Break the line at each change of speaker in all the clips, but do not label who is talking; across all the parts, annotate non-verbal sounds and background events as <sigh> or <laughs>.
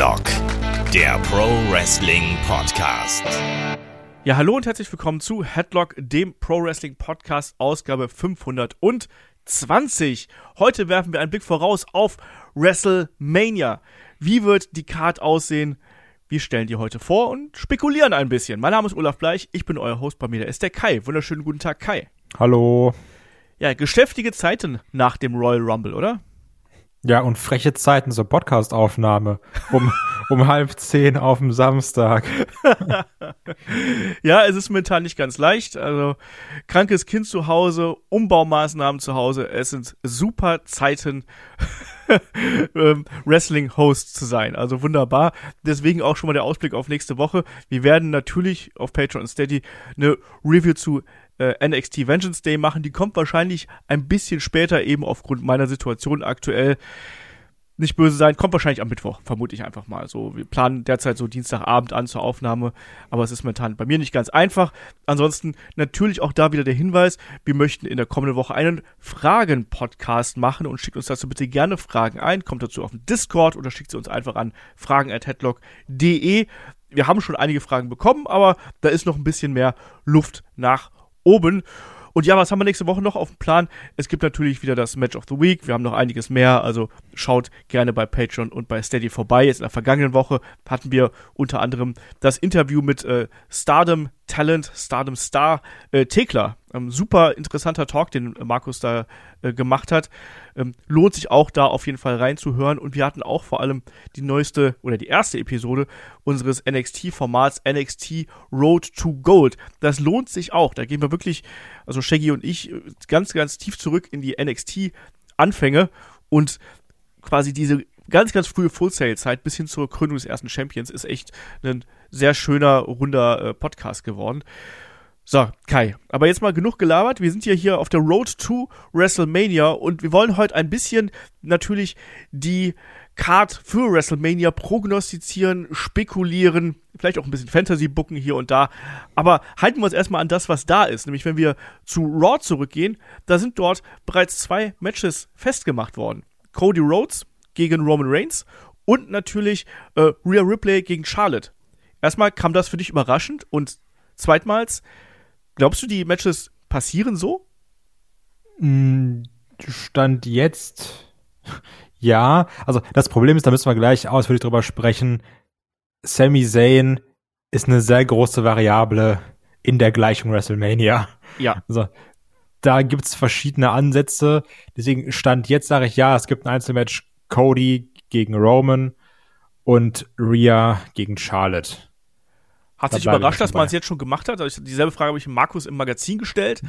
Headlock, der Pro Wrestling Podcast.
Ja, hallo und herzlich willkommen zu Headlock, dem Pro Wrestling Podcast, Ausgabe 520. Heute werfen wir einen Blick voraus auf WrestleMania. Wie wird die Card aussehen? Wir stellen die heute vor und spekulieren ein bisschen. Mein Name ist Olaf Bleich, ich bin euer Host bei mir, der ist der Kai. Wunderschönen guten Tag, Kai.
Hallo.
Ja, geschäftige Zeiten nach dem Royal Rumble, oder?
Ja, und freche Zeiten zur Podcastaufnahme um, <laughs> um halb zehn auf dem Samstag. <laughs>
ja, es ist momentan nicht ganz leicht. Also krankes Kind zu Hause, Umbaumaßnahmen zu Hause. Es sind super Zeiten, <laughs> ähm, Wrestling-Host zu sein. Also wunderbar. Deswegen auch schon mal der Ausblick auf nächste Woche. Wir werden natürlich auf Patreon und Steady eine Review zu äh, NXT Vengeance Day machen. Die kommt wahrscheinlich ein bisschen später, eben aufgrund meiner Situation aktuell. Nicht böse sein, kommt wahrscheinlich am Mittwoch, vermute ich einfach mal. So, wir planen derzeit so Dienstagabend an zur Aufnahme, aber es ist momentan bei mir nicht ganz einfach. Ansonsten natürlich auch da wieder der Hinweis, wir möchten in der kommenden Woche einen Fragen-Podcast machen und schickt uns dazu bitte gerne Fragen ein. Kommt dazu auf den Discord oder schickt sie uns einfach an fragen.headlock.de. Wir haben schon einige Fragen bekommen, aber da ist noch ein bisschen mehr Luft nach oben. Und ja, was haben wir nächste Woche noch auf dem Plan? Es gibt natürlich wieder das Match of the Week. Wir haben noch einiges mehr. Also schaut gerne bei Patreon und bei Steady vorbei. Jetzt in der vergangenen Woche hatten wir unter anderem das Interview mit äh, Stardom Talent, Stardom Star äh, Tekla. Ähm, super interessanter Talk, den Markus da äh, gemacht hat. Ähm, lohnt sich auch da auf jeden Fall reinzuhören. Und wir hatten auch vor allem die neueste oder die erste Episode unseres NXT-Formats NXT Road to Gold. Das lohnt sich auch. Da gehen wir wirklich, also Shaggy und ich, ganz, ganz tief zurück in die NXT-Anfänge und quasi diese ganz, ganz frühe Full Sail Zeit bis hin zur Krönung des ersten Champions ist echt ein sehr schöner, runder äh, Podcast geworden. So, Kai, aber jetzt mal genug gelabert. Wir sind ja hier auf der Road to WrestleMania und wir wollen heute ein bisschen natürlich die Card für WrestleMania prognostizieren, spekulieren, vielleicht auch ein bisschen Fantasy bucken hier und da. Aber halten wir uns erstmal an das, was da ist. Nämlich, wenn wir zu Raw zurückgehen, da sind dort bereits zwei Matches festgemacht worden. Cody Rhodes gegen Roman Reigns und natürlich äh, Rhea Ripley gegen Charlotte. Erstmal kam das für dich überraschend und zweitmals, glaubst du, die Matches passieren so?
Mm, Stand jetzt <laughs> ja. Also das Problem ist, da müssen wir gleich ausführlich drüber sprechen. Sami Zayn ist eine sehr große Variable in der Gleichung WrestleMania.
Ja. <laughs>
Also da gibt es verschiedene Ansätze. Deswegen stand jetzt sage ich ja, es gibt ein Einzelmatch Cody gegen Roman und Rhea gegen Charlotte.
Hat sich überrascht, dass man es jetzt schon gemacht hat. Also dieselbe Frage habe ich Markus im Magazin gestellt.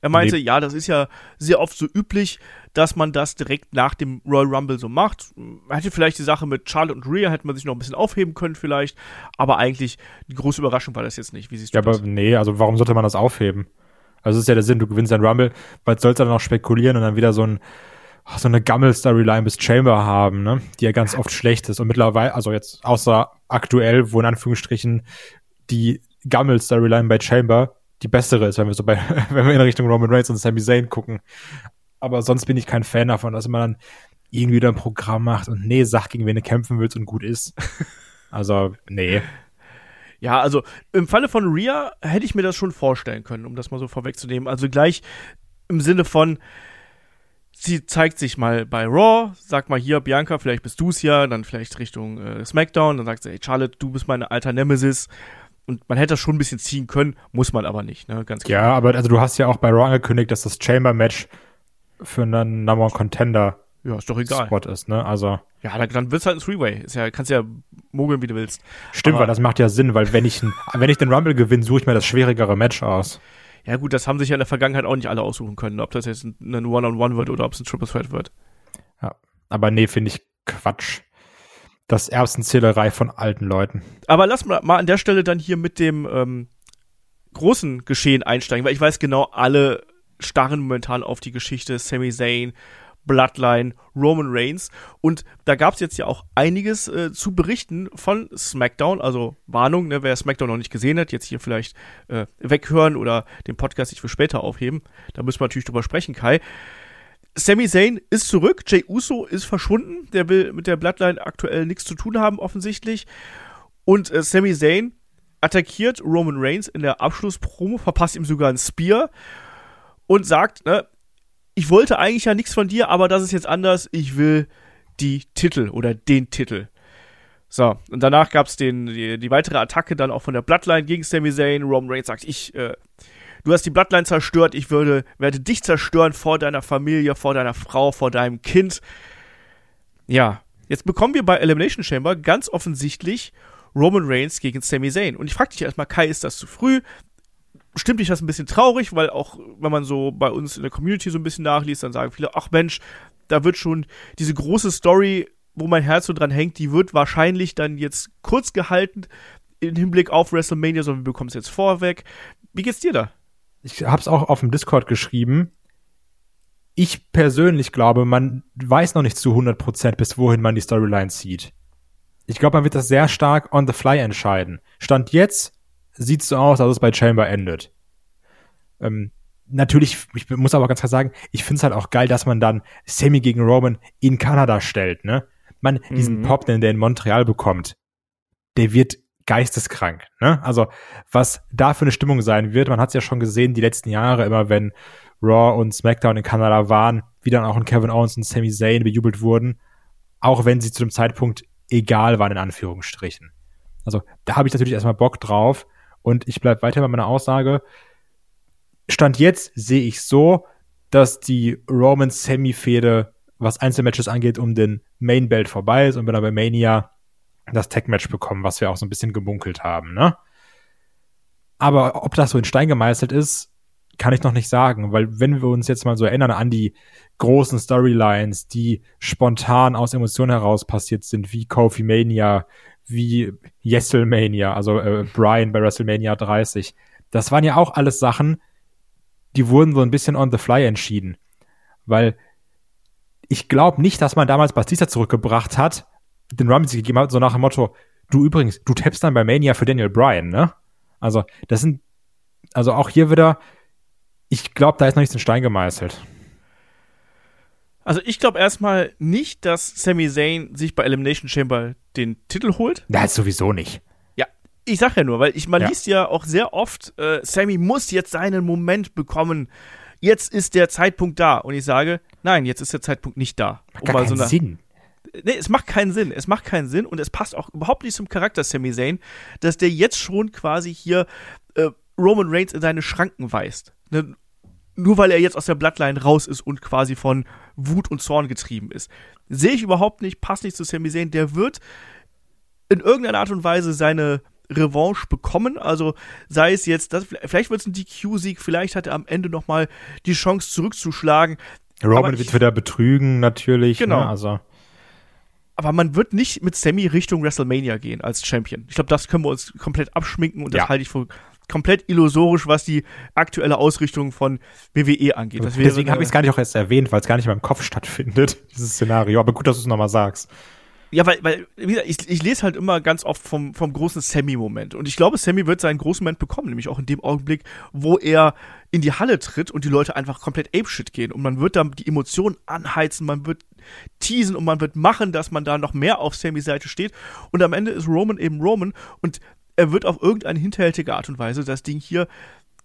Er meinte, nee. ja, das ist ja sehr oft so üblich, dass man das direkt nach dem Royal Rumble so macht. Hätte vielleicht die Sache mit Charlotte und Rhea, hätte man sich noch ein bisschen aufheben können vielleicht. Aber eigentlich, die große Überraschung war das jetzt nicht. Wie siehst du
ja,
das?
aber nee, also warum sollte man das aufheben? Also das ist ja der Sinn, du gewinnst ein Rumble, weil sollst du dann noch spekulieren und dann wieder so ein so eine Gammel-Storyline bis Chamber haben, ne? Die ja ganz oft schlecht ist. Und mittlerweile, also jetzt außer aktuell, wo in Anführungsstrichen die Gammel-Storyline bei Chamber die bessere ist, wenn wir so bei, <laughs> wenn wir in Richtung Roman Reigns und Sami Zayn gucken. Aber sonst bin ich kein Fan davon, dass man dann irgendwie wieder ein Programm macht und nee, sag, gegen wen du kämpfen willst und gut ist. <laughs> Also, nee.
Ja, also im Falle von Rhea hätte ich mir das schon vorstellen können, um das mal so vorwegzunehmen. Also gleich im Sinne von, sie zeigt sich mal bei Raw, sagt mal hier, Bianca, vielleicht bist du es ja, dann vielleicht Richtung äh, SmackDown, dann sagt sie, hey Charlotte, du bist meine alter Nemesis. Und man hätte das schon ein bisschen ziehen können, muss man aber nicht, ne? Ganz
klar. Ja, aber also du hast ja auch bei Raw angekündigt, dass das Chamber-Match für einen Number One Contender
ja, ist doch egal.
Spot ist, ne? Also.
Ja, dann, dann wird's halt ein Three-Way. Ist ja, kannst ja mogeln, wie du willst.
Stimmt, aber, weil das macht ja Sinn, weil wenn ich, <laughs> wenn ich den Rumble gewinne, suche ich mir das schwierigere Match aus.
Ja, gut, das haben sich ja in der Vergangenheit auch nicht alle aussuchen können, ob das jetzt ein One-on-One -on -One wird oder ob es ein Triple Threat wird.
Ja, aber nee, finde ich Quatsch. Das Erbsenzählerei von alten Leuten.
Aber lass mal, mal an der Stelle dann hier mit dem ähm, großen Geschehen einsteigen, weil ich weiß genau, alle starren momentan auf die Geschichte Sami Zayn, Bloodline, Roman Reigns. Und da gab es jetzt ja auch einiges äh, zu berichten von SmackDown. Also Warnung, ne, wer SmackDown noch nicht gesehen hat, jetzt hier vielleicht äh, weghören oder den Podcast sich für später aufheben. Da müssen wir natürlich drüber sprechen, Kai. Sami Zayn ist zurück, Jay Uso ist verschwunden, der will mit der Bloodline aktuell nichts zu tun haben, offensichtlich. Und äh, Sami Zayn attackiert Roman Reigns in der Abschlusspromo, verpasst ihm sogar ein Spear und sagt, ne, ich wollte eigentlich ja nichts von dir, aber das ist jetzt anders, ich will die Titel oder den Titel. So, und danach gab es die, die weitere Attacke dann auch von der Bloodline gegen Sami Zayn. Roman Reigns sagt, ich, äh, du hast die Bloodline zerstört, ich würde, werde dich zerstören vor deiner Familie, vor deiner Frau, vor deinem Kind. Ja, jetzt bekommen wir bei Elimination Chamber ganz offensichtlich Roman Reigns gegen Sami Zayn. Und ich frage dich erstmal, Kai, ist das zu früh? Stimmt dich das ein bisschen traurig, weil auch, wenn man so bei uns in der Community so ein bisschen nachliest, dann sagen viele, ach Mensch, da wird schon diese große Story, wo mein Herz so dran hängt, die wird wahrscheinlich dann jetzt kurz gehalten im Hinblick auf WrestleMania, sondern wir bekommen es jetzt vorweg. Wie geht's dir da?
Ich habe es auch auf dem Discord geschrieben. Ich persönlich glaube, man weiß noch nicht zu 100% bis wohin man die Storyline zieht. Ich glaube, man wird das sehr stark on the fly entscheiden. Stand jetzt sieht es so aus, als es bei Chamber endet. Ähm, natürlich, ich muss aber ganz klar sagen, ich finde es halt auch geil, dass man dann Sammy gegen Roman in Kanada stellt, ne? Man, mhm. diesen Pop, den der in Montreal bekommt, der wird geisteskrank, ne? Also, was da für eine Stimmung sein wird, man hat es ja schon gesehen, die letzten Jahre, immer wenn Raw und SmackDown in Kanada waren, wie dann auch ein Kevin Owens und Sami Zayn bejubelt wurden, auch wenn sie zu dem Zeitpunkt egal waren, in Anführungsstrichen. Also da habe ich natürlich erstmal Bock drauf und ich bleibe weiter bei meiner Aussage. Stand jetzt sehe ich so, dass die Roman Semi-Fehde, was Einzelmatches angeht, um den Main Belt vorbei ist und wir dann bei Mania das Tag-Match bekommen, was wir auch so ein bisschen gemunkelt haben, ne? Aber ob das so in Stein gemeißelt ist, kann ich noch nicht sagen, weil wenn wir uns jetzt mal so erinnern an die großen Storylines, die spontan aus Emotionen heraus passiert sind, wie Kofi Mania, wie Yesselmania, also äh, Brian bei WrestleMania 30, das waren ja auch alles Sachen, die wurden so ein bisschen on the fly entschieden. Weil ich glaube nicht, dass man damals Batista zurückgebracht hat, den Rumble gegeben hat, so nach dem Motto, du übrigens, du tappst dann bei Mania für Daniel Bryan, ne? Also, das sind, also auch hier wieder, ich glaube, da ist noch nichts in Stein gemeißelt.
Also ich glaube erstmal nicht, dass Sami Zayn sich bei Elimination Chamber den Titel holt.
Na, sowieso nicht.
Ja, ich sag ja nur, weil ich man ja. liest ja auch sehr oft, äh, Sammy muss jetzt seinen Moment bekommen. Jetzt ist der Zeitpunkt da. Und ich sage, nein, jetzt ist der Zeitpunkt nicht da.
Macht gar keinen so eine, Sinn.
Nee, es macht keinen Sinn. Es macht keinen Sinn und es passt auch überhaupt nicht zum Charakter Sami Zayn, dass der jetzt schon quasi hier äh, Roman Reigns in seine Schranken weist. Ne? Nur weil er jetzt aus der Bloodline raus ist und quasi von Wut und Zorn getrieben ist. Sehe ich überhaupt nicht, passt nicht zu Sami Zayn. Der wird in irgendeiner Art und Weise seine Revanche bekommen. Also sei es jetzt, das, vielleicht wird es ein DQ-Sieg, vielleicht hat er am Ende noch mal die Chance zurückzuschlagen.
Roman wird wieder betrügen natürlich.
Ne? Genau.
Ne? Also
aber man wird nicht mit Sammy Richtung WrestleMania gehen als Champion. Ich glaube, das können wir uns komplett abschminken und das ja. halte ich für komplett illusorisch, was die aktuelle Ausrichtung von WWE angeht.
Das Deswegen habe ich es gar nicht auch erst erwähnt, weil es gar nicht in meinem Kopf stattfindet, <laughs> dieses Szenario. Aber gut, dass du es nochmal sagst.
Ja, weil, weil wie gesagt, ich, ich lese halt immer ganz oft vom, vom großen Sammy-Moment. Und ich glaube, Sammy wird seinen großen Moment bekommen, nämlich auch in dem Augenblick, wo er in die Halle tritt und die Leute einfach komplett apeshit gehen. Und man wird dann die Emotionen anheizen, man wird teasen und man wird machen, dass man da noch mehr auf Sammys Seite steht. Und am Ende ist Roman eben Roman und er wird auf irgendeine hinterhältige Art und Weise das Ding hier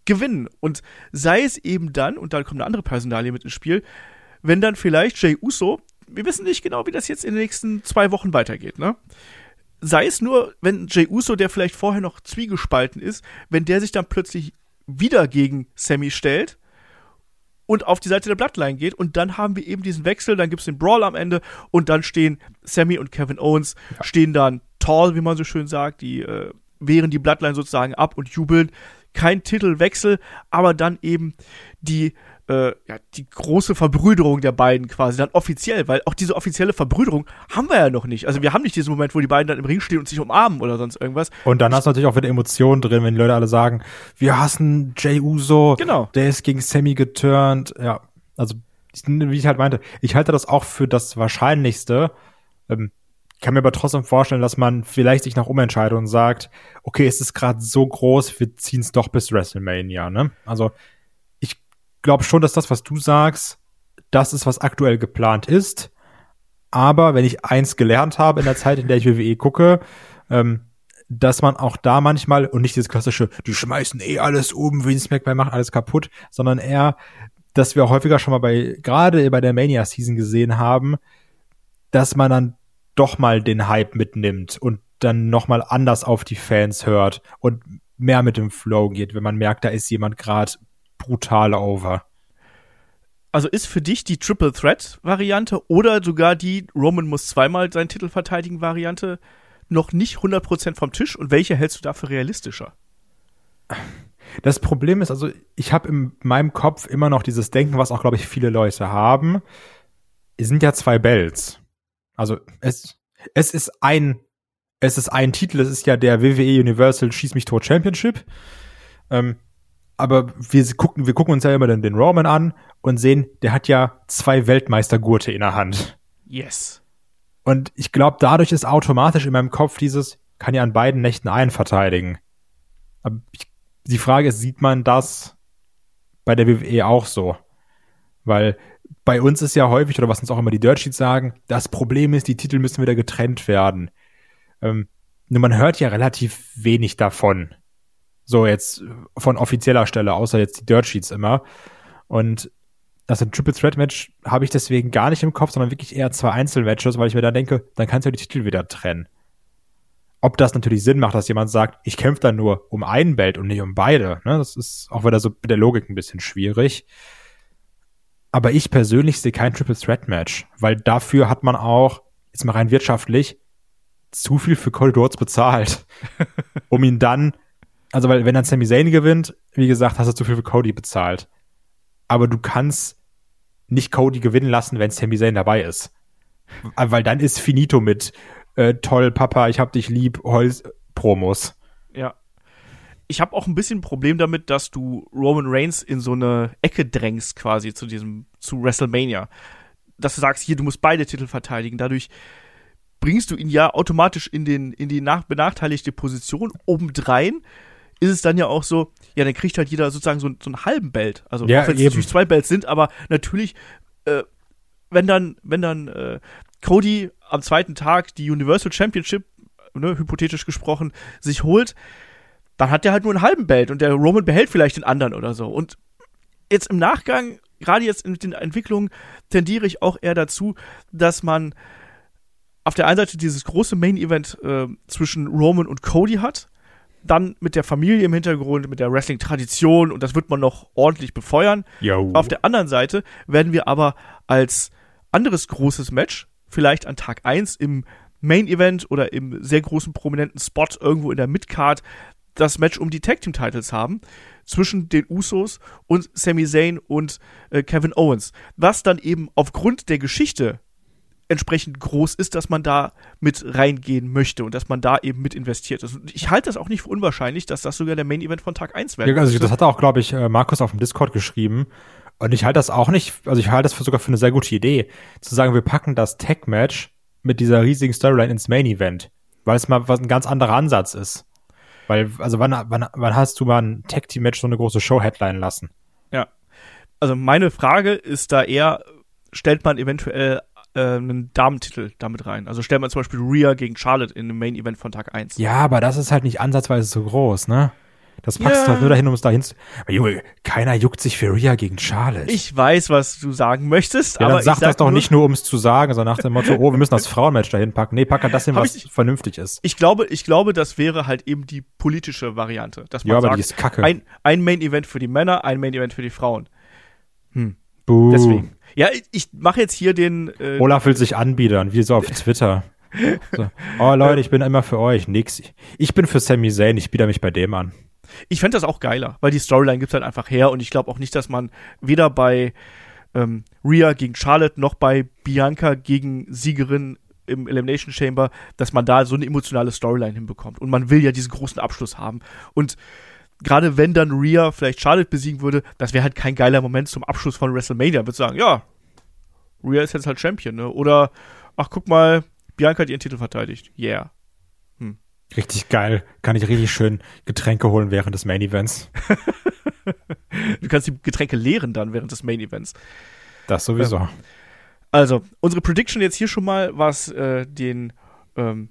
gewinnen. Und sei es eben dann, und dann kommt eine andere Personalie mit ins Spiel, wenn dann vielleicht Jay Uso, wir wissen nicht genau, wie das jetzt in den nächsten zwei Wochen weitergeht, ne? Sei es nur, wenn Jay Uso, der vielleicht vorher noch zwiegespalten ist, wenn der sich dann plötzlich wieder gegen Sammy stellt und auf die Seite der Bloodline geht und dann haben wir eben diesen Wechsel, dann gibt es den Brawl am Ende und dann stehen Sammy und Kevin Owens, ja. stehen dann tall, wie man so schön sagt, die äh, wehren die Bloodline sozusagen ab und jubeln. Kein Titelwechsel, aber dann eben die äh, ja, die große Verbrüderung der beiden quasi dann offiziell, weil auch diese offizielle Verbrüderung haben wir ja noch nicht. Also wir haben nicht diesen Moment, wo die beiden dann im Ring stehen und sich umarmen oder sonst irgendwas.
Und dann hast du natürlich auch wieder Emotionen drin, wenn die Leute alle sagen, wir hassen Jay Uso,
genau.
der ist gegen Sammy geturnt. Ja, also wie ich halt meinte, ich halte das auch für das Wahrscheinlichste. Ähm, kann mir aber trotzdem vorstellen, dass man vielleicht sich nach umentscheidet und sagt, okay, es ist gerade so groß, wir ziehen es doch bis WrestleMania, ne? Also ich glaube schon, dass das, was du sagst, das ist, was aktuell geplant ist. Aber wenn ich eins gelernt habe in der Zeit, in der ich WWE gucke, ähm, dass man auch da manchmal und nicht dieses klassische, die schmeißen eh alles um, Vince McMahon macht alles kaputt, sondern eher, dass wir häufiger schon mal bei, gerade bei der Mania Season gesehen haben, dass man dann doch mal den Hype mitnimmt und dann noch mal anders auf die Fans hört und mehr mit dem Flow geht, wenn man merkt, da ist jemand gerade brutal over.
Also ist für dich die Triple Threat Variante oder sogar die Roman muss zweimal seinen Titel verteidigen Variante noch nicht 100% vom Tisch und welche hältst du dafür realistischer?
Das Problem ist, also ich habe in meinem Kopf immer noch dieses Denken, was auch, glaube ich, viele Leute haben. Es sind ja zwei Bells. Also es, es ist ein, es ist ein Titel, es ist ja der WWE Universal Schieß mich tot Championship. Ähm, aber wir gucken, wir gucken uns ja immer den, den Roman an und sehen, der hat ja zwei Weltmeistergurte in der Hand.
Yes.
Und ich glaube, dadurch ist automatisch in meinem Kopf dieses, kann ja an beiden Nächten einen verteidigen. Aber ich, die Frage ist, sieht man das bei der WWE auch so? Weil bei uns ist ja häufig, oder was uns auch immer die Dirt Sheets sagen, das Problem ist, die Titel müssen wieder getrennt werden. Ähm, nur man hört ja relativ wenig davon. So jetzt von offizieller Stelle, außer jetzt die Dirt Sheets immer. Und das ein Triple Threat Match habe ich deswegen gar nicht im Kopf, sondern wirklich eher zwei Einzelmatches, weil ich mir dann denke, dann kannst du ja die Titel wieder trennen. Ob das natürlich Sinn macht, dass jemand sagt, ich kämpfe dann nur um einen Belt und nicht um beide, ne? das ist auch wieder so mit der Logik ein bisschen schwierig. Aber ich persönlich sehe kein Triple Threat Match, weil dafür hat man auch, jetzt mal rein wirtschaftlich, zu viel für Cody Rhodes bezahlt, <laughs> um ihn dann, also weil wenn dann Sami Zayn gewinnt, wie gesagt, hast du zu viel für Cody bezahlt. Aber du kannst nicht Cody gewinnen lassen, wenn Sami Zayn dabei ist, weil dann ist finito mit äh, toll Papa, ich hab dich lieb, Holz Promos.
Ich habe auch ein bisschen ein Problem damit, dass du Roman Reigns in so eine Ecke drängst, quasi zu diesem, zu WrestleMania. Dass du sagst, hier, du musst beide Titel verteidigen. Dadurch bringst du ihn ja automatisch in, den, in die nach, benachteiligte Position. Obendrein ist es dann ja auch so, ja, dann kriegt halt jeder sozusagen so, so einen halben Belt. Also,
ja,
auch wenn es natürlich zwei Belts sind, aber natürlich, äh, wenn dann, wenn dann äh, Cody am zweiten Tag die Universal Championship, ne, hypothetisch gesprochen, sich holt, dann hat der halt nur einen halben Belt und der Roman behält vielleicht den anderen oder so. Und jetzt im Nachgang, gerade jetzt in den Entwicklungen, tendiere ich auch eher dazu, dass man auf der einen Seite dieses große Main-Event äh, zwischen Roman und Cody hat, dann mit der Familie im Hintergrund, mit der Wrestling-Tradition und das wird man noch ordentlich befeuern.
Yo.
Auf der anderen Seite werden wir aber als anderes großes Match vielleicht an Tag 1 im Main Event oder im sehr großen prominenten Spot irgendwo in der Midcard das Match um die Tag Team Titles haben zwischen den Usos und Sami Zayn und äh, Kevin Owens, was dann eben aufgrund der Geschichte entsprechend groß ist, dass man da mit reingehen möchte und dass man da eben mit investiert ist. Und ich halte das auch nicht für unwahrscheinlich, dass das sogar der Main Event von Tag 1
werden ja, also Das hat auch, glaube ich, äh, Markus auf dem Discord geschrieben. Und ich halte das auch nicht, also ich halte das für sogar für eine sehr gute Idee, zu sagen, wir packen das Tag-Match mit dieser riesigen Storyline ins Main Event, weil es mal was ein ganz anderer Ansatz ist. Weil, also wann, wann, wann hast du mal ein Tag-Team-Match so eine große Show-Headline lassen?
Ja. Also meine Frage ist da eher, stellt man eventuell äh, einen Damentitel damit rein? Also stellt man zum Beispiel Rhea gegen Charlotte in dem Main-Event von Tag 1.
Ja, aber das ist halt nicht ansatzweise so groß, ne? Das packst ja. du halt nur dahin, um es dahin zu. Aber Junge, keiner juckt sich für Rhea gegen Charlotte.
Ich weiß, was du sagen möchtest,
ja,
aber.
Dann sag,
sag
das doch nicht nur, um es zu sagen, sondern nach dem Motto, oh, wir müssen das Frauenmatch dahin packen. Nee, pack halt das hin, was ich, vernünftig ist.
Ich glaube, ich glaube, das wäre halt eben die politische Variante. Dass man
ja, aber
sagt,
die ist kacke.
Ein, ein Main-Event für die Männer, ein Main-Event für die Frauen.
Hm. Buh.
Deswegen. Ja, ich, ich mache jetzt hier den.
Äh, Olaf will sich anbiedern, wie so auf Twitter. <laughs> So. Oh Leute, ich bin immer für euch. Nix. Ich bin für Sami Zayn, ich biete mich bei dem an.
Ich fände das auch geiler, weil die Storyline gibt's halt einfach her und ich glaube auch nicht, dass man weder bei ähm, Rhea gegen Charlotte noch bei Bianca gegen Siegerin im Elimination Chamber, dass man da so eine emotionale Storyline hinbekommt. Und man will ja diesen großen Abschluss haben. Und gerade wenn dann Rhea vielleicht Charlotte besiegen würde, das wäre halt kein geiler Moment zum Abschluss von WrestleMania. Würde sagen, ja, Rhea ist jetzt halt Champion, ne? Oder, ach, guck mal, Bianca hat ihren Titel verteidigt. Yeah.
Richtig geil. Kann ich richtig schön Getränke holen während des Main Events. <laughs>
du kannst die Getränke leeren dann während des Main Events.
Das sowieso.
Ähm, also, unsere Prediction jetzt hier schon mal, was äh, den ähm,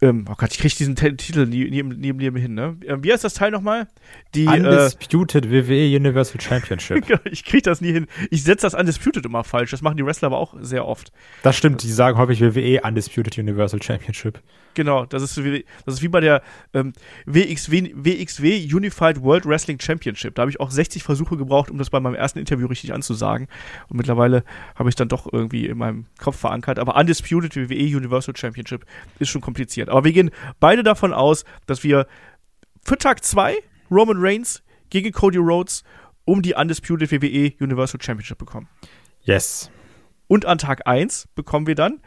ähm, oh Gott, ich kriege diesen T Titel neben, neben, neben hin, ne? Ähm, wie heißt das Teil nochmal?
Die Undisputed äh, WWE Universal Championship. <laughs>
Genau, ich kriege das nie hin. Ich setze das Undisputed immer falsch. Das machen die Wrestler aber auch sehr oft.
Das stimmt, die sagen häufig WWE Undisputed Universal Championship.
Genau, das ist wie, das ist wie bei der ähm, WXW, WXW Unified World Wrestling Championship. Da habe ich auch 60 Versuche gebraucht, um das bei meinem ersten Interview richtig anzusagen. Und mittlerweile habe ich dann doch irgendwie in meinem Kopf verankert. Aber Undisputed WWE Universal Championship ist schon kompliziert. Aber wir gehen beide davon aus, dass wir für Tag 2 Roman Reigns gegen Cody Rhodes um die Undisputed WWE Universal Championship bekommen.
Yes.
Und an Tag 1 bekommen wir dann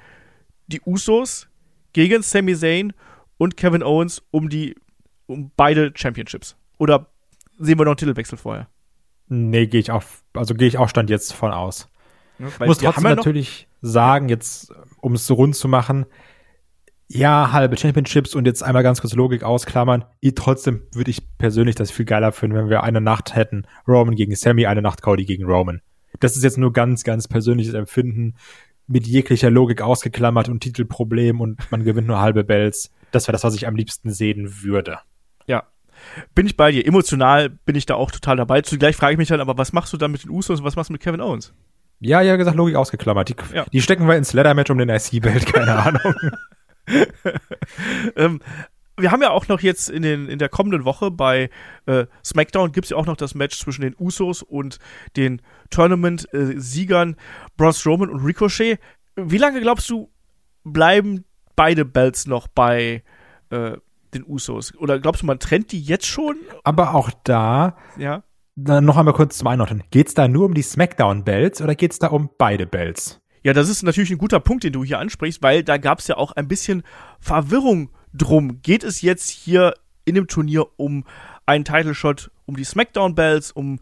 die Usos gegen Sami Zayn und Kevin Owens um die um beide Championships. Oder sehen wir noch einen Titelwechsel vorher?
Nee, gehe ich auch, also gehe ich auch stand jetzt von aus. Ja, Muss trotzdem natürlich sagen, jetzt, um es so rund zu machen, ja, halbe Championships und jetzt einmal ganz kurz Logik ausklammern. Ich, trotzdem würde ich persönlich das viel geiler finden, wenn wir eine Nacht hätten. Roman gegen Sammy, eine Nacht Cody gegen Roman. Das ist jetzt nur ganz, ganz persönliches Empfinden mit jeglicher Logik ausgeklammert und Titelproblem und man gewinnt nur halbe Bells. Das wäre das, was ich am liebsten sehen würde.
Ja. Bin ich bei dir. Emotional bin ich da auch total dabei. Zugleich frage ich mich dann, aber was machst du dann mit den Usos und was machst du mit Kevin Owens?
Ja, ja, gesagt, Logik ausgeklammert. Die, ja. die stecken wir ins Leather-Match um den IC-Belt, keine Ahnung. <laughs>
ähm, wir haben ja auch noch jetzt in, den, in der kommenden Woche bei äh, SmackDown gibt es ja auch noch das Match zwischen den Usos und den Tournament-Siegern Braun Strowman und Ricochet. Wie lange glaubst du, bleiben beide Belts noch bei äh, den Usos? Oder glaubst du, man trennt die jetzt schon?
Aber auch da,
ja.
Dann noch einmal kurz zum Einordnen. Geht es da nur um die SmackDown-Belts oder geht es da um beide Belts?
Ja, das ist natürlich ein guter Punkt, den du hier ansprichst, weil da gab es ja auch ein bisschen Verwirrung drum. Geht es jetzt hier in dem Turnier um einen Title Shot, um die SmackDown Bells, um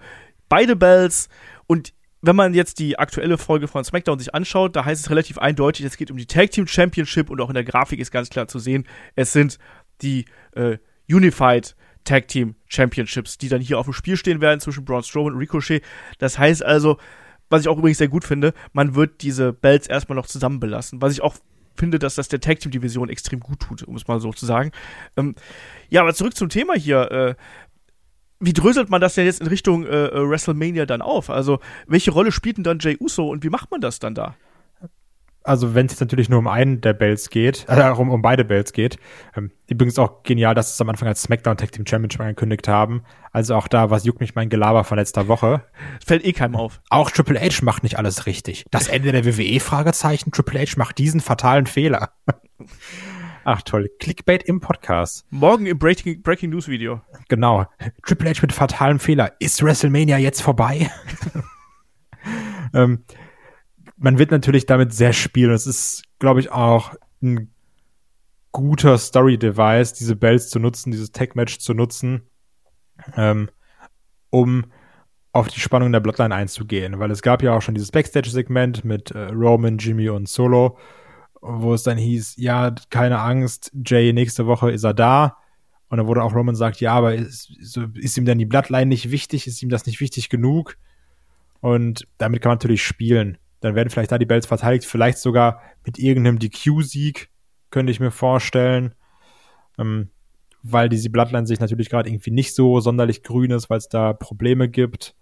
beide Bells und wenn man jetzt die aktuelle Folge von SmackDown sich anschaut, da heißt es relativ eindeutig, es geht um die Tag Team Championship und auch in der Grafik ist ganz klar zu sehen, es sind die äh, Unified Tag Team Championships, die dann hier auf dem Spiel stehen werden zwischen Braun Strowman und Ricochet. Das heißt also, was ich auch übrigens sehr gut finde, man wird diese Belts erstmal noch zusammenbelassen, was ich auch finde, dass das der Tag Team Division extrem gut tut, um es mal so zu sagen. Ähm, ja, aber zurück zum Thema hier. Äh, wie dröselt man das denn jetzt in Richtung äh, äh, WrestleMania dann auf? Also, welche Rolle spielt denn dann Jay Uso und wie macht man das dann da?
also wenn es jetzt natürlich nur um einen der Bells geht, äh, um, um beide Bells geht, ähm, übrigens auch genial, dass es am Anfang als SmackDown Tag Team Championship angekündigt haben. Also auch da, was juckt mich mein Gelaber von letzter Woche.
Fällt eh keinem auf.
Auch Triple H macht nicht alles richtig. Das Ende der WWE Fragezeichen, Triple H macht diesen fatalen Fehler. Ach toll, Clickbait im Podcast.
Morgen im Breaking, Breaking News Video.
Genau. Triple H mit fatalem Fehler. Ist WrestleMania jetzt vorbei? <laughs> ähm, man wird natürlich damit sehr spielen. Es ist, glaube ich, auch ein guter Story-Device, diese Bells zu nutzen, dieses Tech-Match zu nutzen, ähm, um auf die Spannung der Bloodline einzugehen. Weil es gab ja auch schon dieses Backstage-Segment mit äh, Roman, Jimmy und Solo, wo es dann hieß, ja, keine Angst, Jay, nächste Woche ist er da. Und dann wurde auch Roman sagt, ja, aber ist, ist ihm denn die Bloodline nicht wichtig? Ist ihm das nicht wichtig genug? Und damit kann man natürlich spielen. Dann werden vielleicht da die Bells verteidigt, vielleicht sogar mit irgendeinem DQ-Sieg, könnte ich mir vorstellen. Ähm, weil diese Bloodline sich natürlich gerade irgendwie nicht so sonderlich grün ist, weil es da Probleme gibt.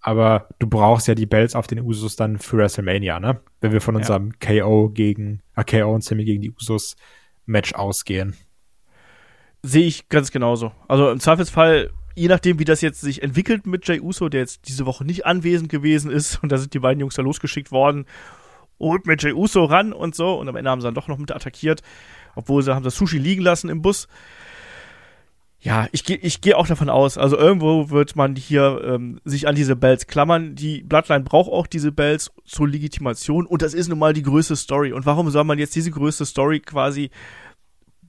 Aber du brauchst ja die Bells auf den Usos dann für WrestleMania, ne? Wenn wir von ja. unserem KO gegen, äh, KO und Semi gegen die Usos Match ausgehen.
Sehe ich ganz genauso. Also im Zweifelsfall je nachdem, wie das jetzt sich entwickelt mit Jay Uso, der jetzt diese Woche nicht anwesend gewesen ist, <laughs> und da sind die beiden Jungs da losgeschickt worden, und mit Jay Uso ran und so, und am Ende haben sie dann doch noch mit attackiert, obwohl sie haben das Sushi liegen lassen im Bus. Ja, ich gehe ich geh auch davon aus, also irgendwo wird man hier ähm, sich an diese Bells klammern. Die Bloodline braucht auch diese Bells zur Legitimation und das ist nun mal die größte Story. Und warum soll man jetzt diese größte Story quasi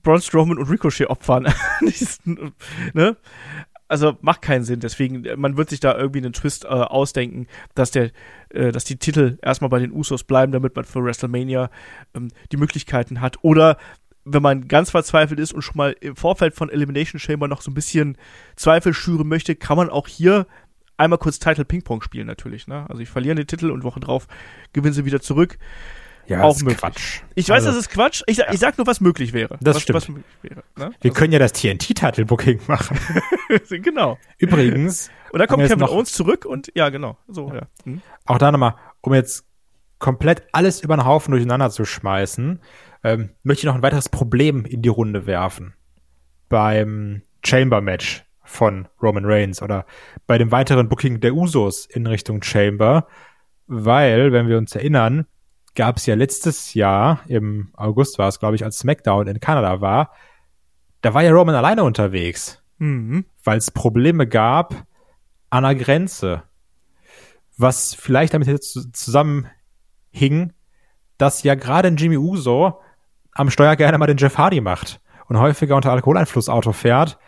Braun Strowman und Ricochet opfern? <laughs> ne? also macht keinen Sinn. Deswegen, man wird sich da irgendwie einen Twist äh, ausdenken, dass der, äh, dass die Titel erstmal bei den Usos bleiben, damit man für WrestleMania ähm, die Möglichkeiten hat. Oder wenn man ganz verzweifelt ist und schon mal im Vorfeld von Elimination Chamber noch so ein bisschen Zweifel schüren möchte, kann man auch hier einmal kurz Title Ping-Pong spielen natürlich. Ne? Also ich verliere den Titel und Woche drauf gewinnen sie wieder zurück.
Ja,
auch
ist
möglich.
Quatsch.
Ich weiß,
Also,
das ist Quatsch. Ich, sag- ich sag nur, was möglich wäre.
Das
was,
stimmt.
Was wäre. Ne?
Wir können ja das TNT-Title-Booking machen.
Also, <laughs> genau.
Übrigens,
Und dann kommt Kevin Owens zurück und ja, genau. So, ja. Hm.
auch da nochmal, um jetzt komplett alles über den Haufen durcheinander zu schmeißen, ähm, möchte ich noch ein weiteres Problem in die Runde werfen. Beim Chamber-Match von Roman Reigns oder bei dem weiteren Booking der Usos in Richtung Chamber, weil, wenn wir uns erinnern, gab es ja letztes Jahr, im August war es, glaube ich, als SmackDown in Kanada war, da war ja Roman alleine unterwegs
Mhm.
weil es Probleme gab an der Grenze. Was vielleicht damit zusammenhing, dass ja gerade ein Jimmy Uso am Steuer gerne mal den Jeff Hardy macht und häufiger unter Alkoholeinfluss Auto fährt,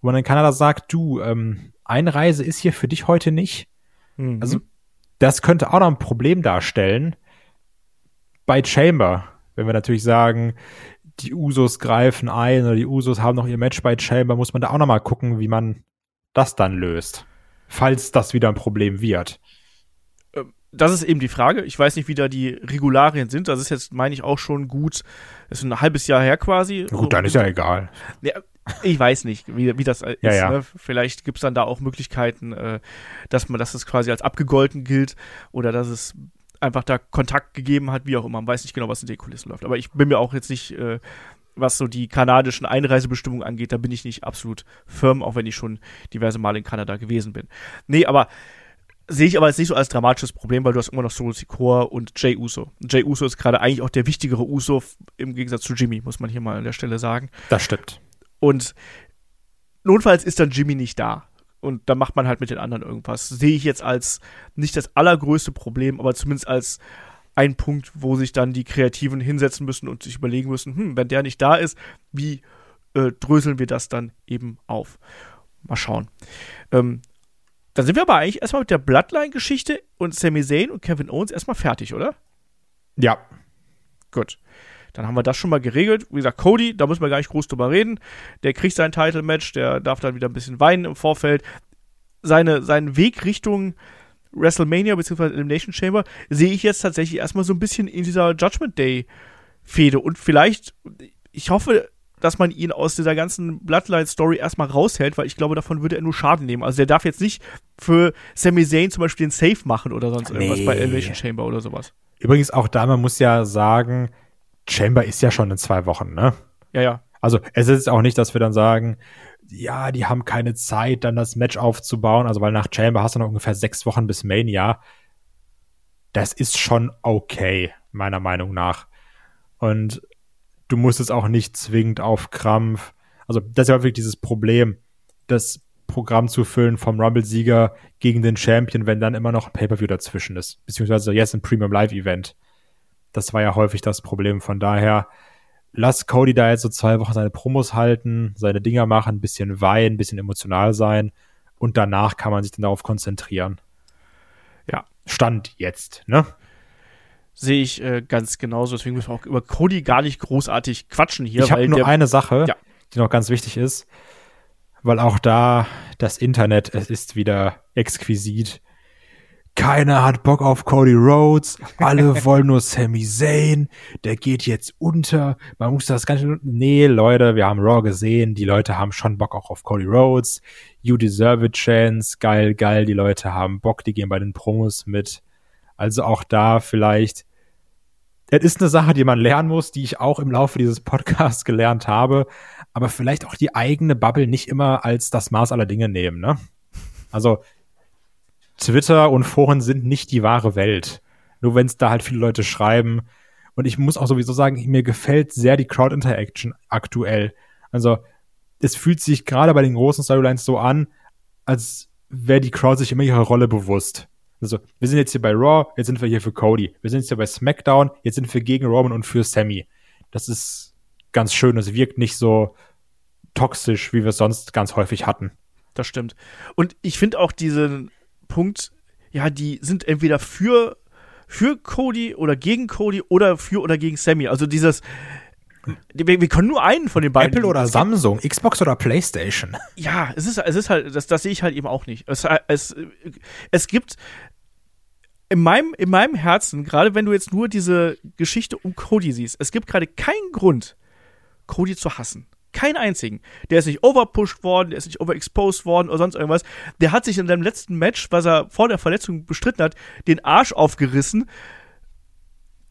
wo man in Kanada sagt, du, ähm, Einreise ist hier für dich heute nicht.
Mhm.
Also das könnte auch noch ein Problem darstellen bei Chamber, wenn wir natürlich sagen, die Usos greifen ein oder die Usos haben noch ihr Match bei Chamber, muss man da auch noch mal gucken, wie man das dann löst, falls das wieder ein Problem wird.
Das ist eben die Frage. Ich weiß nicht, wie da die Regularien sind. Das ist jetzt, meine ich, auch schon gut. Das ist ein halbes Jahr her quasi.
Gut, dann ist ja egal.
Ja, ich weiß nicht, wie, wie das ist.
Ja, ja.
Ne? Vielleicht gibt's dann da auch Möglichkeiten, äh, dass man, dass es quasi als abgegolten gilt oder dass es einfach da Kontakt gegeben hat, wie auch immer. Man weiß nicht genau, was in den Kulissen läuft. Aber ich bin mir auch jetzt nicht, äh, was so die kanadischen Einreisebestimmungen angeht, da bin ich nicht absolut firm, auch wenn ich schon diverse Male in Kanada gewesen bin. Nee, aber sehe ich aber jetzt nicht so als dramatisches Problem, weil du hast immer noch Solo Sikoa und Jay Uso. Jay Uso ist gerade eigentlich auch der wichtigere Uso im Gegensatz zu Jimmy, muss man hier mal an der Stelle sagen.
Das stimmt.
Und notfalls ist dann Jimmy nicht da. Und dann macht man halt mit den anderen irgendwas. Sehe ich jetzt als nicht das allergrößte Problem, aber zumindest als ein Punkt, wo sich dann die Kreativen hinsetzen müssen und sich überlegen müssen, hm, wenn der nicht da ist, wie äh, dröseln wir das dann eben auf? Mal schauen. Ähm, dann sind wir aber eigentlich erstmal mit der Bloodline-Geschichte und Sami Zayn und Kevin Owens erstmal fertig, oder?
Ja,
Gut. Dann haben wir das schon mal geregelt. Wie gesagt, Cody, da müssen wir gar nicht groß drüber reden. Der kriegt sein Title-Match, der darf dann wieder ein bisschen weinen im Vorfeld. Seine, seinen Weg Richtung WrestleMania bzw. Elimination Chamber sehe ich jetzt tatsächlich erstmal so ein bisschen in dieser Judgment Day-Fehde. Und vielleicht, ich hoffe, dass man ihn aus dieser ganzen Bloodline-Story erstmal raushält, weil ich glaube, davon würde er nur Schaden nehmen. Also der darf jetzt nicht für Sami Zayn zum Beispiel den Safe machen oder sonst irgendwas
Nee.
bei Elimination Chamber oder sowas.
übrigens auch da, man muss ja sagen, Chamber ist ja schon in zwei Wochen, ne?
Ja, ja.
Also es ist auch nicht, dass wir dann sagen, ja, die haben keine Zeit, dann das Match aufzubauen. Also weil nach Chamber hast du noch ungefähr sechs Wochen bis Mania. Das ist schon okay, meiner Meinung nach. Und du musst es auch nicht zwingend auf Krampf. Also das ist ja wirklich dieses Problem, das Programm zu füllen vom Rumble-Sieger gegen den Champion, wenn dann immer noch ein Pay-Per-View dazwischen ist. Beziehungsweise jetzt ein Premium Live-Event. Das war ja häufig das Problem. Von daher, lass Cody da jetzt so zwei Wochen seine Promos halten, seine Dinger machen, ein bisschen weinen, ein bisschen emotional sein und danach kann man sich dann darauf konzentrieren.
Ja.
Stand jetzt, ne?
Sehe ich äh, ganz genauso. Deswegen müssen wir auch über Cody gar nicht großartig quatschen hier.
ich habe nur eine Sache,
Ja.
die noch ganz wichtig ist, weil auch da das Internet, es ist wieder exquisit. Keiner hat Bock auf Cody Rhodes. Alle <laughs> wollen nur Sami Zayn. Der geht jetzt unter. Man muss das Ganze. Nee, Leute, wir haben Raw gesehen. Die Leute haben schon Bock auch auf Cody Rhodes. You deserve a chance. Geil, geil. Die Leute haben Bock. Die gehen bei den Promos mit. Also auch da vielleicht. Es ist eine Sache, die man lernen muss, die ich auch im Laufe dieses Podcasts gelernt habe. Aber vielleicht auch die eigene Bubble nicht immer als das Maß aller Dinge nehmen, ne? Also, Twitter und Foren sind nicht die wahre Welt. Nur wenn es da halt viele Leute schreiben. Und ich muss auch sowieso sagen, mir gefällt sehr die Crowd Interaction aktuell. Also es fühlt sich gerade bei den großen Storylines so an, als wäre die Crowd sich immer ihrer Rolle bewusst. Also wir sind jetzt hier bei Raw, jetzt sind wir hier für Cody. Wir sind jetzt hier bei SmackDown, jetzt sind wir gegen Roman und für Sammy. Das ist ganz schön. Es wirkt nicht so toxisch, wie wir es sonst ganz häufig hatten.
Das stimmt. Und ich finde auch diesen Punkt, ja, die sind entweder für, für Cody oder gegen Cody oder für oder gegen Sammy. Also dieses, wir, wir können nur einen von den beiden.
Apple oder Samsung, Xbox oder PlayStation.
ja, es ist, es ist halt, das, das sehe ich halt eben auch nicht. Es, es, es gibt in meinem, in meinem Herzen, gerade wenn du jetzt nur diese Geschichte um Cody siehst, es gibt gerade keinen Grund, Cody zu hassen. Keinen einzigen. Der ist nicht overpushed worden, der ist nicht overexposed worden oder sonst irgendwas. Der hat sich in seinem letzten Match, was er vor der Verletzung bestritten hat, den Arsch aufgerissen,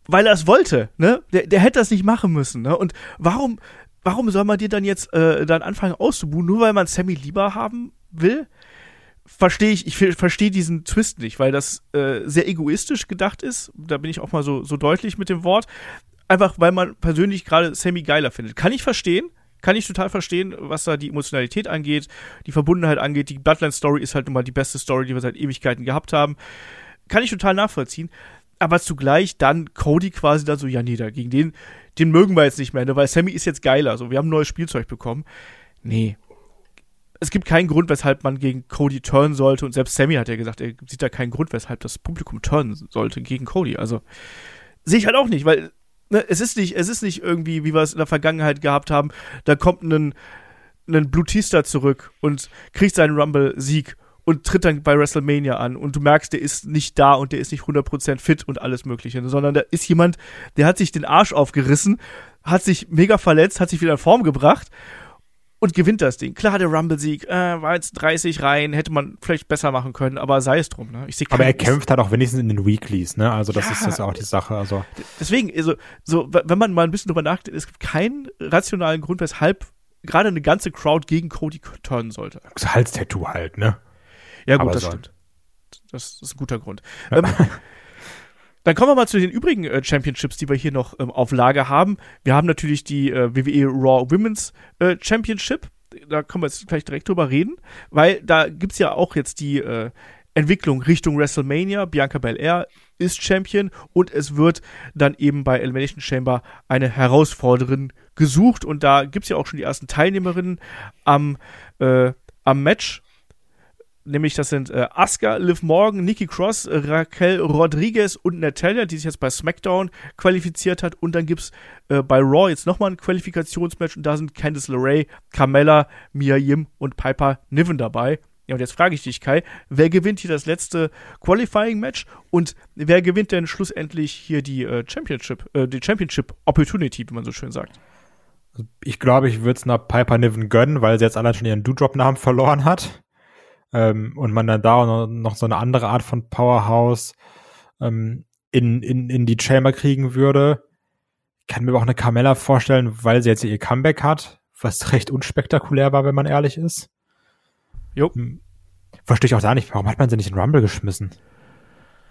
weil er es wollte. Ne? Der, der hätte das nicht machen müssen. Ne? Und warum, warum soll man dir dann jetzt äh, dann anfangen auszubuhen, nur weil man Sammy lieber haben will? Verstehe ich, ich verstehe diesen Twist nicht, weil das äh, sehr egoistisch gedacht ist. Da bin ich auch mal so, so deutlich mit dem Wort. Einfach, weil man persönlich gerade Sammy geiler findet. Kann ich verstehen, kann ich total verstehen, was da die Emotionalität angeht, die Verbundenheit angeht. Die Bloodline-Story ist halt nun mal die beste Story, die wir seit Ewigkeiten gehabt haben. Kann ich total nachvollziehen. Aber zugleich dann Cody quasi dann so, ja, nee, da, gegen den, den mögen wir jetzt nicht mehr, ne, weil Sammy ist jetzt geiler. So, wir haben ein neues Spielzeug bekommen. Nee. Es gibt keinen Grund, weshalb man gegen Cody turnen sollte. Und selbst Sammy hat ja gesagt, er sieht da keinen Grund, weshalb das Publikum turnen sollte gegen Cody. Also sehe ich halt auch nicht, weil ne, es ist nicht, es ist nicht irgendwie, wie wir es in der Vergangenheit gehabt haben, da kommt ein, ein Blutista zurück und kriegt seinen Rumble-Sieg und tritt dann bei WrestleMania an und du merkst, der ist nicht da und der ist nicht 100% fit und alles mögliche, sondern da ist jemand, der hat sich den Arsch aufgerissen, hat sich mega verletzt, hat sich wieder in Form gebracht und gewinnt das Ding. Klar, der Rumble-Sieg äh, war jetzt 30 rein, hätte man vielleicht besser machen können, aber sei es drum. Ne? Ich
Aber er kämpft halt auch wenigstens in den Weeklies, ne? Also das
Ja.
ist jetzt auch die Sache. Also
Deswegen, also, so, wenn man mal ein bisschen drüber nachdenkt, es gibt keinen rationalen Grund, weshalb gerade eine ganze Crowd gegen Cody turnen sollte.
das Halstattoo halt, ne?
Ja, gut,
Aber
das
so.
stimmt. Das ist ein guter Grund. <laughs> Ähm, dann kommen wir mal zu den übrigen äh, Championships, die wir hier noch ähm, auf Lager haben. Wir haben natürlich die äh, WWE Raw Women's äh, Championship. Da können wir jetzt gleich direkt drüber reden, weil da gibt's ja auch jetzt die äh, Entwicklung Richtung WrestleMania. Bianca Belair ist Champion und es wird dann eben bei Elimination Chamber eine Herausforderin gesucht und da gibt's ja auch schon die ersten Teilnehmerinnen am, äh, am Match nämlich das sind äh, Asuka, Liv Morgan, Nikki Cross, Raquel Rodriguez und Natalia, die sich jetzt bei SmackDown qualifiziert hat. Und dann gibt's äh, bei Raw jetzt nochmal ein Qualifikationsmatch und da sind Candice LeRae, Carmella, Mia Yim und Piper Niven dabei. Ja, und jetzt frage ich dich, Kai, wer gewinnt hier das letzte Qualifying-Match und wer gewinnt denn schlussendlich hier die äh, Championship, äh, die Championship Opportunity, wie man so schön sagt?
Ich glaube, ich würde es einer Piper Niven gönnen, weil sie jetzt allein schon ihren Doudrop-Namen verloren hat. Ähm, und man dann da noch, so eine andere Art von Powerhouse ähm, in, in, in die Chamber kriegen würde. Ich kann mir aber auch eine Carmella vorstellen, weil sie jetzt ihr Comeback hat, was <laughs> recht unspektakulär war, wenn man ehrlich ist.
Jo.
Hm. Verstehe ich auch da nicht, warum hat man sie nicht in Rumble geschmissen?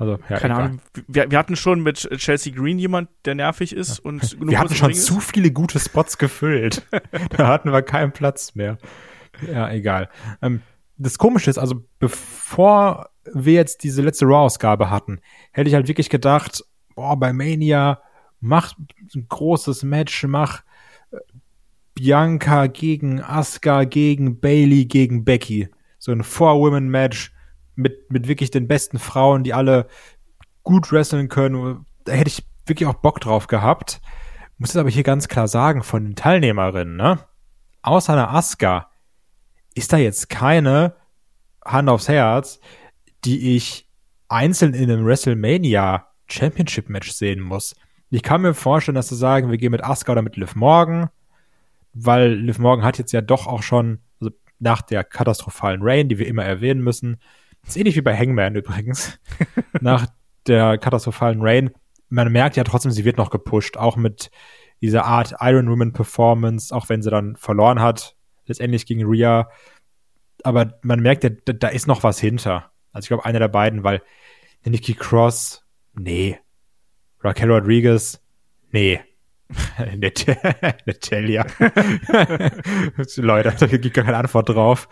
Also, ja,
Keine
egal.
Ahnung. Wir, wir hatten schon mit Chelsea Green jemand, der nervig ist und <laughs> genug
Wir hatten schon zu viele gute Spots gefüllt. <laughs> da hatten wir keinen Platz mehr. Ja, egal. Ähm, das Komische ist, also bevor wir jetzt diese letzte Raw-Ausgabe hatten, hätte ich halt wirklich gedacht, boah, bei Mania, mach ein großes Match, mach äh, Bianca gegen Asuka, gegen Bailey, gegen Becky. So ein Four-Women-Match mit, mit wirklich den besten Frauen, die alle gut wresteln können. Da hätte ich wirklich auch Bock drauf gehabt. Muss jetzt aber hier ganz klar sagen, von den Teilnehmerinnen, ne? Außer einer Asuka ist da jetzt keine Hand aufs Herz, die ich einzeln in einem WrestleMania Championship Match sehen muss. Ich kann mir vorstellen, dass sie sagen, wir gehen mit Asuka oder mit Liv Morgan, weil Liv Morgan hat jetzt ja doch auch schon, also nach der katastrophalen Reign, die wir immer erwähnen müssen, ist ähnlich wie bei Hangman übrigens, <laughs> nach der katastrophalen Reign, man merkt ja trotzdem, sie wird noch gepusht, auch mit dieser Art Iron Woman Performance, auch wenn sie dann verloren hat, letztendlich gegen Rhea. Aber man merkt ja, da, da ist noch was hinter. Also ich glaube, einer der beiden, weil Nikki Cross, nee. Raquel Rodriguez, nee. <laughs> Nat- Natalia. <laughs> <laughs> Leute, da gibt gar keine Antwort drauf.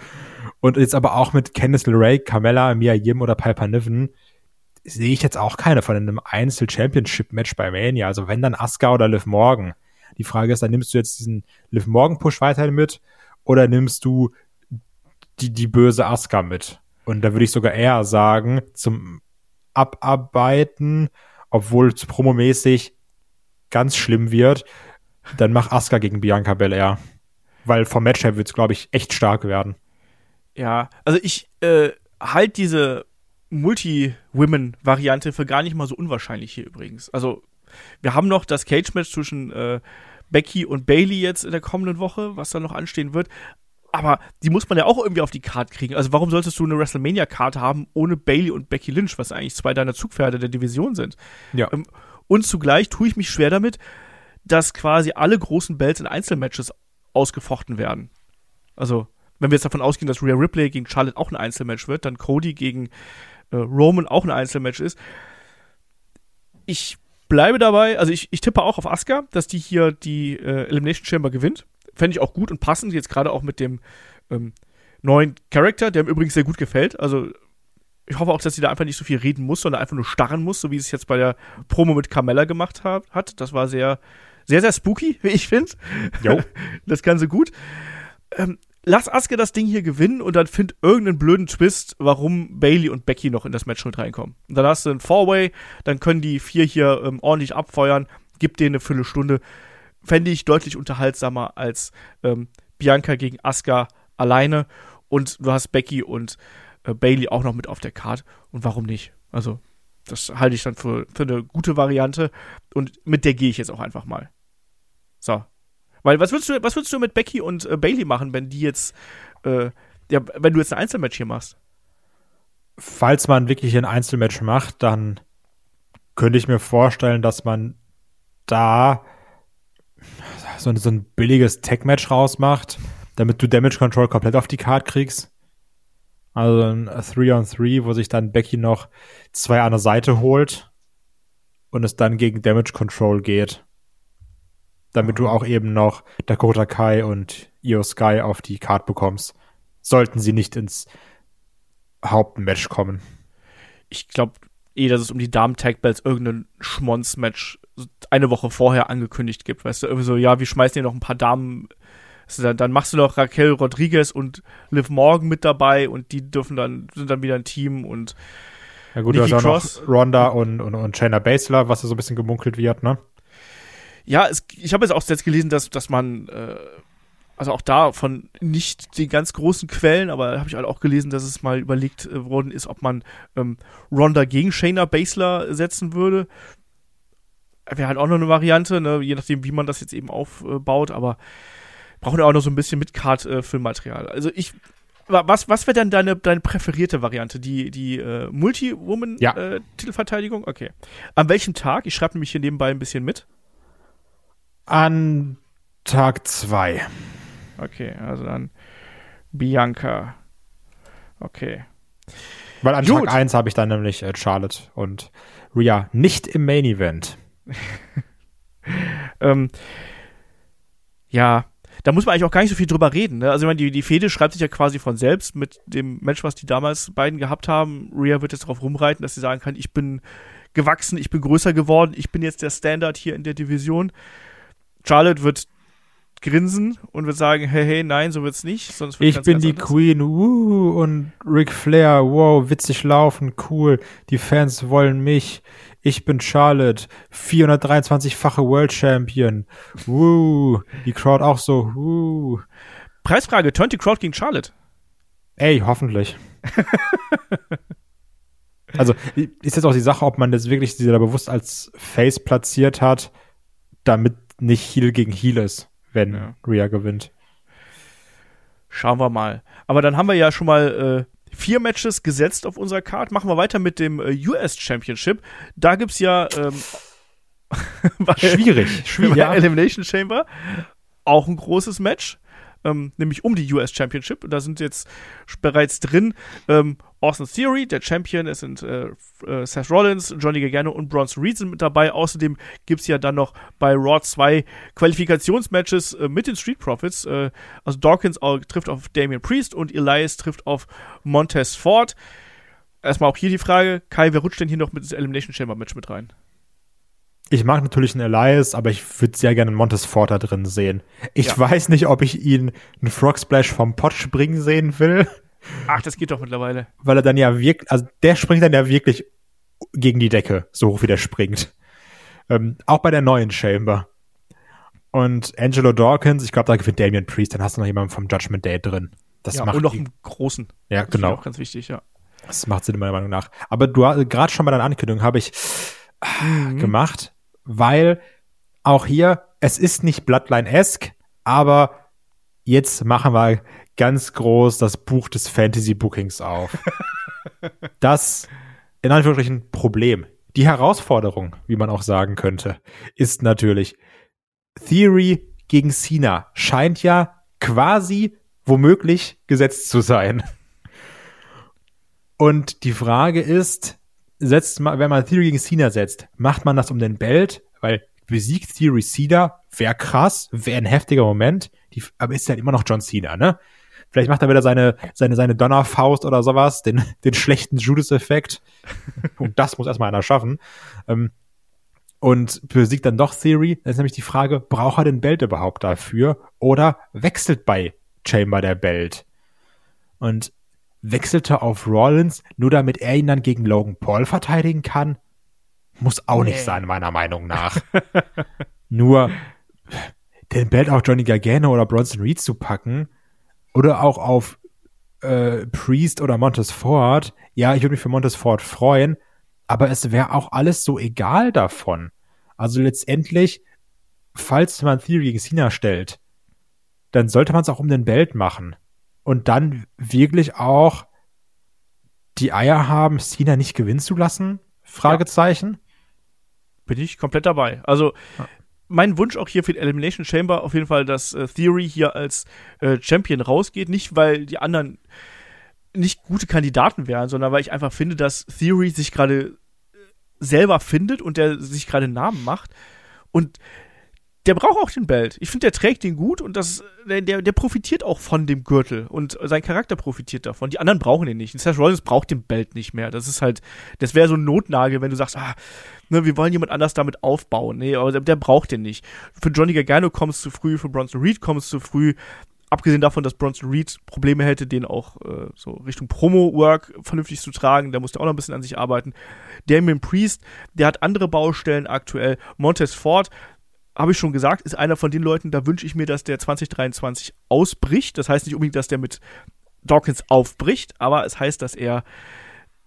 Und jetzt aber auch mit Candice LeRae, Carmella, Mia Yim oder Piper Niven sehe ich jetzt auch keine von einem Einzel-Championship-Match bei Mania. Also wenn dann Asuka oder Liv Morgan. Die Frage ist, dann nimmst du jetzt diesen Liv Morgan-Push weiterhin mit oder nimmst du die, die böse Asuka mit? Und da würde ich sogar eher sagen, zum Abarbeiten, obwohl es promomäßig ganz schlimm wird, Dann mach Asuka gegen Bianca Belair. Weil vom Matchup wird es, glaube ich, echt stark werden.
Ja, also ich äh, halte diese Multi-Women-Variante für gar nicht mal so unwahrscheinlich hier übrigens. Also, wir haben noch das Cage-Match zwischen äh, Becky und Bailey jetzt in der kommenden Woche, was da noch anstehen wird. Aber die muss man ja auch irgendwie auf die Karte kriegen. Also warum solltest du eine WrestleMania-Karte haben ohne Bailey und Becky Lynch, was eigentlich zwei deiner Zugpferde der Division sind?
Ja.
Ähm, und zugleich tue ich mich schwer damit, dass quasi alle großen Belts in Einzelmatches ausgefochten werden. Also, wenn wir jetzt davon ausgehen, dass Rhea Ripley gegen Charlotte auch ein Einzelmatch wird, dann Cody gegen äh, Roman auch ein Einzelmatch ist. Ich bleibe dabei, also ich, ich tippe auch auf Asuka, dass die hier die äh, Elimination Chamber gewinnt. Fände ich auch gut und passend, jetzt gerade auch mit dem ähm, neuen Charakter, der mir übrigens sehr gut gefällt. Also ich hoffe auch, dass sie da einfach nicht so viel reden muss, sondern einfach nur starren muss, so wie sie es jetzt bei der Promo mit Carmella gemacht hat. hat. Das war sehr, sehr, sehr spooky, <laughs> wie ich finde. Das Ganze gut. Ähm, lass Aske das Ding hier gewinnen und dann find irgendeinen blöden Twist, warum Bailey und Becky noch in das Match mit reinkommen. Und dann hast du ein Four-Way, dann können die vier hier ähm, ordentlich abfeuern, gib denen eine Viertelstunde. Fände ich deutlich unterhaltsamer als ähm, Bianca gegen Asuka alleine. Und du hast Becky und äh, Bailey auch noch mit auf der Card. Und warum nicht? Also, das halte ich dann für, für eine gute Variante. Und mit der gehe ich jetzt auch einfach mal. So. Weil was würdest du, was würdest du mit Becky und äh, Bailey machen, wenn die jetzt, äh, ja, wenn du jetzt ein Einzelmatch hier machst?
Falls man wirklich ein Einzelmatch macht, dann könnte ich mir vorstellen, dass man da so, so ein billiges Tech-Match rausmacht, damit du Damage Control komplett auf die Card kriegst. Also ein 3-on-3, wo sich dann Becky noch zwei an der Seite holt und es dann gegen Damage Control geht. Damit du auch eben noch Dakota Kai und Io Sky auf die Card bekommst. Sollten sie nicht ins Hauptmatch kommen.
Ich glaube eh, dass es um die Damen-Tag-Belts irgendein Schmonz-Match eine Woche vorher angekündigt gibt. Weißt du, irgendwie so, ja, wir schmeißen hier noch ein paar Damen. Also dann, dann machst du noch Raquel Rodriguez und Liv Morgan mit dabei und die dürfen dann, sind dann wieder ein Team und
Ja gut,
Nikki
du hast auch
Cross.
noch Ronda und, und, und Shayna Baszler, was ja so ein bisschen gemunkelt wird, ne?
Ja, es, ich habe jetzt auch jetzt gelesen, dass, dass man, äh, also auch da von nicht den ganz großen Quellen, aber habe ich halt auch gelesen, dass es mal überlegt äh, worden ist, ob man ähm, Ronda gegen Shayna Baszler setzen würde. Wäre halt auch noch eine Variante, ne? je nachdem, wie man das jetzt eben aufbaut, aber brauchen ja auch noch so ein bisschen Mitcard-Filmmaterial. also ich, wa- was, was wäre dann deine, deine präferierte Variante? Die, die äh,
Ja.
Multi-Woman-Titelverteidigung? okay. An welchem Tag? Ich schreibe nämlich hier nebenbei ein bisschen mit.
An Tag zwei.
Okay, also dann Bianca. Okay.
Weil an
Gut.
Tag 1 habe ich dann nämlich äh, Charlotte und Rhea nicht im Main Event. <laughs>
Ähm, ja, da muss man eigentlich auch gar nicht so viel drüber reden. Ne? Also ich meine, die, die Fehde schreibt sich ja quasi von selbst mit dem Match, was die damals beiden gehabt haben. Rhea wird jetzt darauf rumreiten, dass sie sagen kann, ich bin gewachsen, ich bin größer geworden, ich bin jetzt der Standard hier in der Division. Charlotte wird grinsen und wird sagen, hey, hey, nein, so wird's nicht. Sonst wird's
Ich
ganz,
bin
ganz
die
anders.
Queen, wuh, und Ric Flair, wow, witzig laufen, cool. Die Fans wollen mich. Ich bin Charlotte, 423-fache World Champion. Wuh, die Crowd auch so, wuh.
Preisfrage, turnt die Crowd gegen Charlotte?
Ey, hoffentlich. <laughs> also, ist jetzt auch die Sache, ob man das wirklich sie da bewusst als Face platziert hat, damit nicht Heel gegen Heel ist, wenn
Ja.
Rhea gewinnt.
Schauen wir mal. Aber dann haben wir ja schon mal äh, vier Matches gesetzt auf unserer Card. Machen wir weiter mit dem äh, US Championship. Da gibt's ja ähm, <laughs> bei,
Schwierig, <laughs> schwierig. Ja.
Elimination Chamber auch ein großes Match. Ähm, nämlich um die US Championship. Da sind jetzt bereits drin ähm, Austin Theory, der Champion. Es sind äh, äh, Seth Rollins, Johnny Gargano und Bronson Reed sind mit dabei. Außerdem gibt's ja dann noch bei Raw zwei Qualifikationsmatches äh, mit den Street Profits. Äh, also Dawkins auch, trifft auf Damian Priest und Elias trifft auf Montez Ford. Erstmal auch hier die Frage, Kai, wer rutscht denn hier noch mit ins Elimination Chamber Match mit rein?
Ich mag natürlich einen Elias, aber ich würde sehr gerne einen Montes Ford da drin sehen. Ich
Ja.
weiß nicht, ob ich ihn einen Frog Splash vom Pot springen sehen will,
Ach, das geht doch mittlerweile.
weil er dann ja wirklich, also der springt dann ja wirklich gegen die Decke, so hoch wie der springt. Ähm, auch bei der neuen Chamber. Und Angelo Dawkins, ich glaube, da gewinnt Damian Priest, dann hast du noch jemanden vom Judgment Day drin. Das
ja,
macht
und noch einen großen.
Ja,
Das
genau.
Auch ganz wichtig, ja.
Das macht Sinn meiner Meinung nach. Aber du gerade schon bei deiner Ankündigung habe ich
Mhm.
gemacht, weil auch hier, es ist nicht Bloodline-esque, aber jetzt machen wir ganz groß das Buch des Fantasy-Bookings auf. <laughs> das, in Anführungsstrichen, Problem. Die Herausforderung, wie man auch sagen könnte, ist natürlich, Theory gegen Cena scheint ja quasi womöglich gesetzt zu sein. Und die Frage ist, setzt man, wenn man Theory gegen Cena setzt, macht man das um den Belt? Weil besiegt Theory Cena, wäre krass, wäre ein heftiger Moment, die, aber ist halt immer noch John Cena, ne? Vielleicht macht er wieder seine, seine, seine Donnerfaust oder sowas, den, <laughs> den schlechten Judas-Effekt. <laughs> Und das muss erstmal einer schaffen. Ähm, und besiegt dann doch Theory. Dann ist nämlich die Frage, braucht er den Belt überhaupt dafür? Oder wechselt bei Chamber der Belt? Und wechselte auf Rollins, nur damit er ihn dann gegen Logan Paul verteidigen kann? Muss auch
Nee.
nicht sein, meiner Meinung nach. <laughs> nur den Belt auf Johnny Gargano oder Bronson Reed zu packen oder auch auf äh, Priest oder Montez Ford. Ja, ich würde mich für Montez Ford freuen, aber es wäre auch alles so egal davon. Also letztendlich, falls man Theory gegen Cena stellt, dann sollte man es auch um den Belt machen. Und dann wirklich auch die Eier haben, Cena nicht gewinnen zu lassen? Fragezeichen.
Bin ich komplett dabei. Also, mein Wunsch auch hier für die Elimination Chamber auf jeden Fall, dass äh, Theory hier als äh, Champion rausgeht. Nicht, weil die anderen nicht gute Kandidaten wären, sondern weil ich einfach finde, dass Theory sich gerade selber findet und der sich gerade Namen macht. Und der braucht auch den Belt. Ich finde, der trägt den gut und das, der, der, profitiert auch von dem Gürtel und sein Charakter profitiert davon. Die anderen brauchen den nicht. Seth Rollins braucht den Belt nicht mehr. Das ist halt, das wäre so ein Notnagel, wenn du sagst, ah, ne, wir wollen jemand anders damit aufbauen. Nee, aber der, der braucht den nicht. Für Johnny Gargano kommst zu früh, für Bronson Reed kommst zu früh. Abgesehen davon, dass Bronson Reed Probleme hätte, den auch äh, so Richtung Promo-Work vernünftig zu tragen, da musste auch noch ein bisschen an sich arbeiten. Damien Priest, der hat andere Baustellen aktuell. Montez Ford, habe ich schon gesagt, ist einer von den Leuten, da wünsche ich mir, dass der 2023 ausbricht. Das heißt nicht unbedingt, dass der mit Dawkins aufbricht, aber es heißt, dass er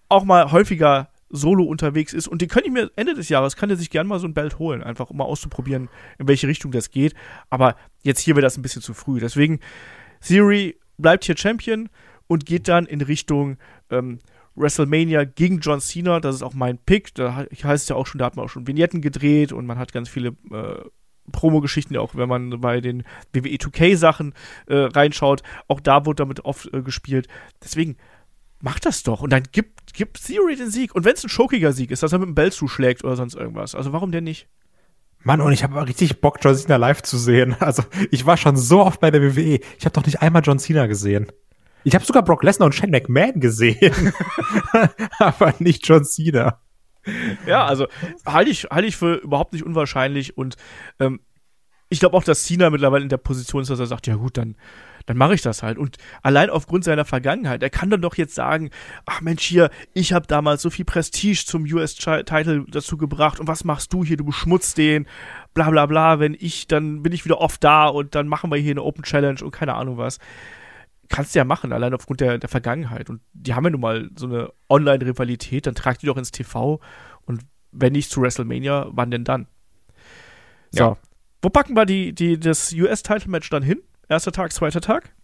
auch mal häufiger solo unterwegs ist. Und den könnte ich mir Ende des Jahres, kann er sich gerne mal so ein Belt holen, einfach um mal auszuprobieren, in welche Richtung das geht. Aber jetzt hier wird das ein bisschen zu früh. Deswegen, Theory bleibt hier Champion und geht dann in Richtung ähm, WrestleMania gegen John Cena. Das ist auch mein Pick. Da he- heißt es ja auch schon, da hat man auch schon Vignetten gedreht und man hat ganz viele äh, Promo-Geschichten, auch wenn man bei den WWE 2K-Sachen äh, reinschaut. Auch da wurde damit oft äh, gespielt. Deswegen macht das doch. Und dann gibt, gibt Theory den Sieg. Und wenn es ein schokiger Sieg ist, dass er mit dem Bell zuschlägt oder sonst irgendwas. Also warum denn nicht?
Mann, und ich habe richtig Bock, John Cena live zu sehen. <laughs> Also, ich war schon so oft bei der WWE. Ich habe doch nicht einmal John Cena gesehen. Ich habe sogar Brock Lesnar und Shane McMahon gesehen. <laughs> aber nicht John Cena. <laughs>
Ja, also halte ich, halte ich für überhaupt nicht unwahrscheinlich und ähm, ich glaube auch, dass Cena mittlerweile in der Position ist, dass er sagt, ja gut, dann, dann mache ich das halt. Und allein aufgrund seiner Vergangenheit, er kann dann doch jetzt sagen, ach Mensch, hier, ich habe damals so viel Prestige zum US-Title dazu gebracht und was machst du hier, du beschmutzt den, bla bla bla, wenn ich, dann bin ich wieder oft da und dann machen wir hier eine Open Challenge und keine Ahnung was. Kannst du ja machen, allein aufgrund der, der Vergangenheit. Und die haben ja nun mal so eine Online-Rivalität, dann tragt die doch ins TV und wenn nicht zu WrestleMania, wann denn dann? So.
Ja.
Wo packen wir die, die, das US-Title-Match dann hin? Erster Tag, zweiter Tag?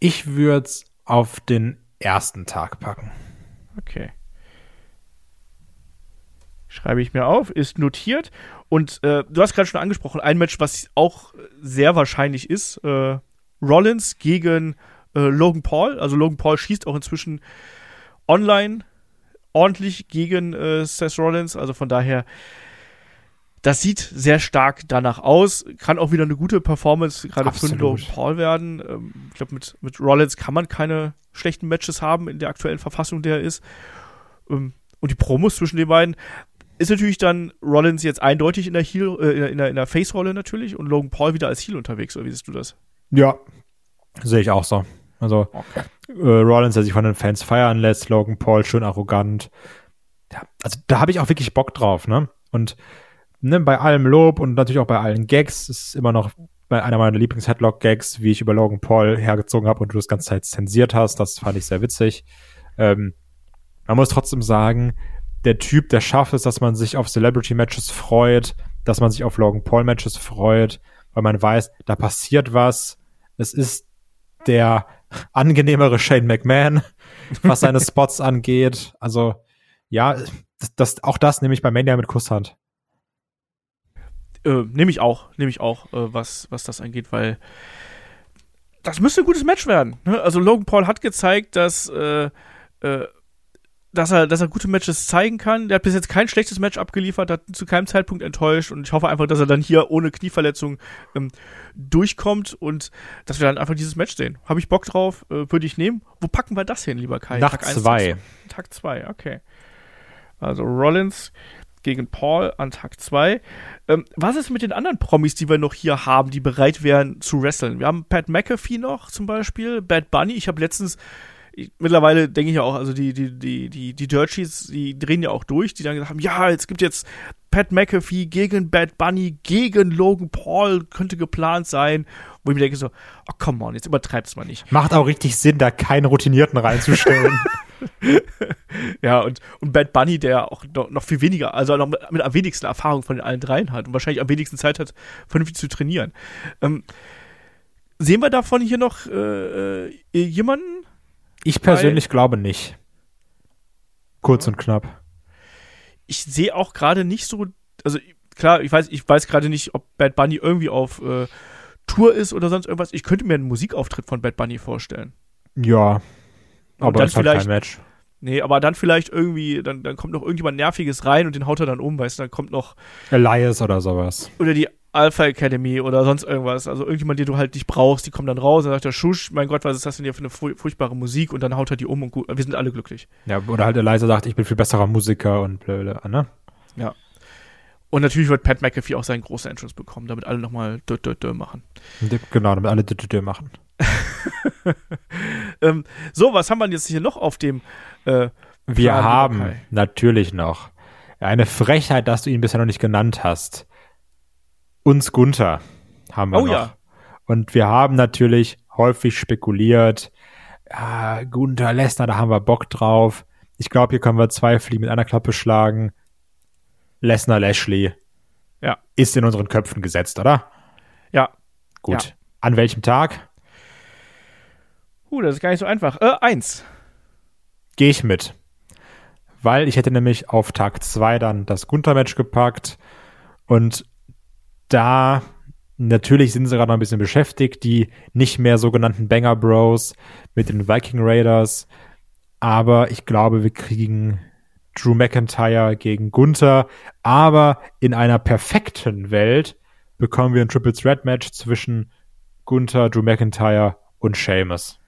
Ich würde auf den ersten Tag packen.
Okay. Schreibe ich mir auf, ist notiert. Und äh, du hast gerade schon angesprochen, ein Match, was auch sehr wahrscheinlich ist: äh, Rollins gegen äh, Logan Paul. Also Logan Paul schießt auch inzwischen online ordentlich gegen äh, Seth Rollins. Also von daher, das sieht sehr stark danach aus. Kann auch wieder eine gute Performance gerade für. Logan Paul werden. Ähm, ich glaube, mit, mit Rollins kann man keine schlechten Matches haben in der aktuellen Verfassung, der er ist. Ähm, und die Promos zwischen den beiden ist natürlich dann Rollins jetzt eindeutig in der Heel, äh, in der- in der, Face-Rolle natürlich und Logan Paul wieder als Heel unterwegs. Oder wie siehst du das?
Ja. Sehe ich auch so. Also,
Okay.
äh, Rollins, der sich von den Fans feiern lässt, Logan Paul schön arrogant. Ja, also da habe ich auch wirklich Bock drauf, ne? Und ne, bei allem Lob und natürlich auch bei allen Gags, ist immer noch bei einer meiner Lieblings-Headlock-Gags, wie ich über Logan Paul hergezogen habe und du das ganze Zeit zensiert hast. Das fand ich sehr witzig. Ähm, man muss trotzdem sagen, der Typ, der schafft es, dass man sich auf Celebrity-Matches freut, dass man sich auf Logan Paul-Matches freut, weil man weiß, da passiert was. Es ist der angenehmere Shane McMahon, was seine <laughs> Spots angeht. Also, ja, das, das, auch das nehme ich bei Mania mit Kusshand.
Äh, nehme ich auch, nehme ich auch, äh, was, was das angeht, weil das müsste ein gutes Match werden. Ne? Also Logan Paul hat gezeigt, dass, äh, äh, dass, er, dass er gute Matches zeigen kann. Der hat bis jetzt kein schlechtes Match abgeliefert, hat zu keinem Zeitpunkt enttäuscht und ich hoffe einfach, dass er dann hier ohne Knieverletzung ähm, durchkommt und dass wir dann einfach dieses Match sehen. Habe ich Bock drauf, äh, würde ich nehmen. Wo packen wir das hin, lieber Kai?
Nach zwei.
Tag zwei, okay. Also Rollins gegen Paul an Tag 2. Ähm, was ist mit den anderen Promis, die wir noch hier haben, die bereit wären zu wresteln? Wir haben Pat McAfee noch zum Beispiel, Bad Bunny. Ich habe letztens, ich, mittlerweile denke ich ja auch, also die, die, die, die, die Dirties, die drehen ja auch durch, die dann gesagt haben, ja, es gibt jetzt Pat McAfee gegen Bad Bunny, gegen Logan Paul, könnte geplant sein. Wo ich mir denke so, oh come on, jetzt übertreib's mal nicht.
Macht auch richtig Sinn, da keinen Routinierten reinzustellen. <laughs> <laughs>
ja, und, und Bad Bunny, der auch noch, noch viel weniger, also noch mit, mit, am wenigsten Erfahrung von den allen dreien hat und wahrscheinlich am wenigsten Zeit hat, vernünftig zu trainieren. Ähm, sehen wir davon hier noch äh, äh jemanden?
Ich persönlich Weil, glaube nicht. Kurz und knapp.
Ich sehe auch gerade nicht so, also klar, ich weiß, ich weiß gerade nicht, ob Bad Bunny irgendwie auf äh, Tour ist oder sonst irgendwas. Ich könnte mir einen Musikauftritt von Bad Bunny vorstellen.
Ja, aber
dann ist halt kein Match. Nee, aber dann vielleicht irgendwie, dann, dann kommt noch irgendjemand Nerviges rein und den haut er dann um, weißt du, dann kommt noch.
Elias oder sowas.
Oder die Alpha Academy oder sonst irgendwas. Also irgendjemand, den du halt nicht brauchst, die kommen dann raus und sagt der Schusch, mein Gott, was ist das denn hier für eine furchtbare Musik und dann haut er die um und gut, wir sind alle glücklich.
Ja, oder halt Eliza sagt, ich bin viel besserer Musiker und blöde, ne?
Ja. Und natürlich wird Pat McAfee auch seinen großen Entrance bekommen, damit alle nochmal dö, dö, dö machen.
Genau, damit alle dö, dö, dö machen. <laughs>
ähm, so, was haben wir jetzt hier noch auf dem
äh, Wir haben natürlich noch eine Frechheit, dass du ihn bisher noch nicht genannt hast. Uns Gunther haben wir oh, noch. Ja. Und wir haben natürlich häufig spekuliert, ja, Gunther, Lesnar, da haben wir Bock drauf. Ich glaube, hier können wir zwei Fliegen mit einer Klappe schlagen. Lesnar Lashley
ja.
ist in unseren Köpfen gesetzt, oder?
Ja.
Gut. Ja. An welchem Tag?
Uh, das ist gar nicht so einfach. Äh, eins.
Gehe ich mit. Weil ich hätte nämlich auf Tag zwei dann das Gunther-Match gepackt und da natürlich sind sie gerade noch ein bisschen beschäftigt, die nicht mehr sogenannten Banger Bros mit den Viking Raiders. Aber ich glaube, wir kriegen Drew McIntyre gegen Gunther. Aber in einer perfekten Welt bekommen wir ein Triple Threat Match zwischen Gunther, Drew McIntyre und Sheamus.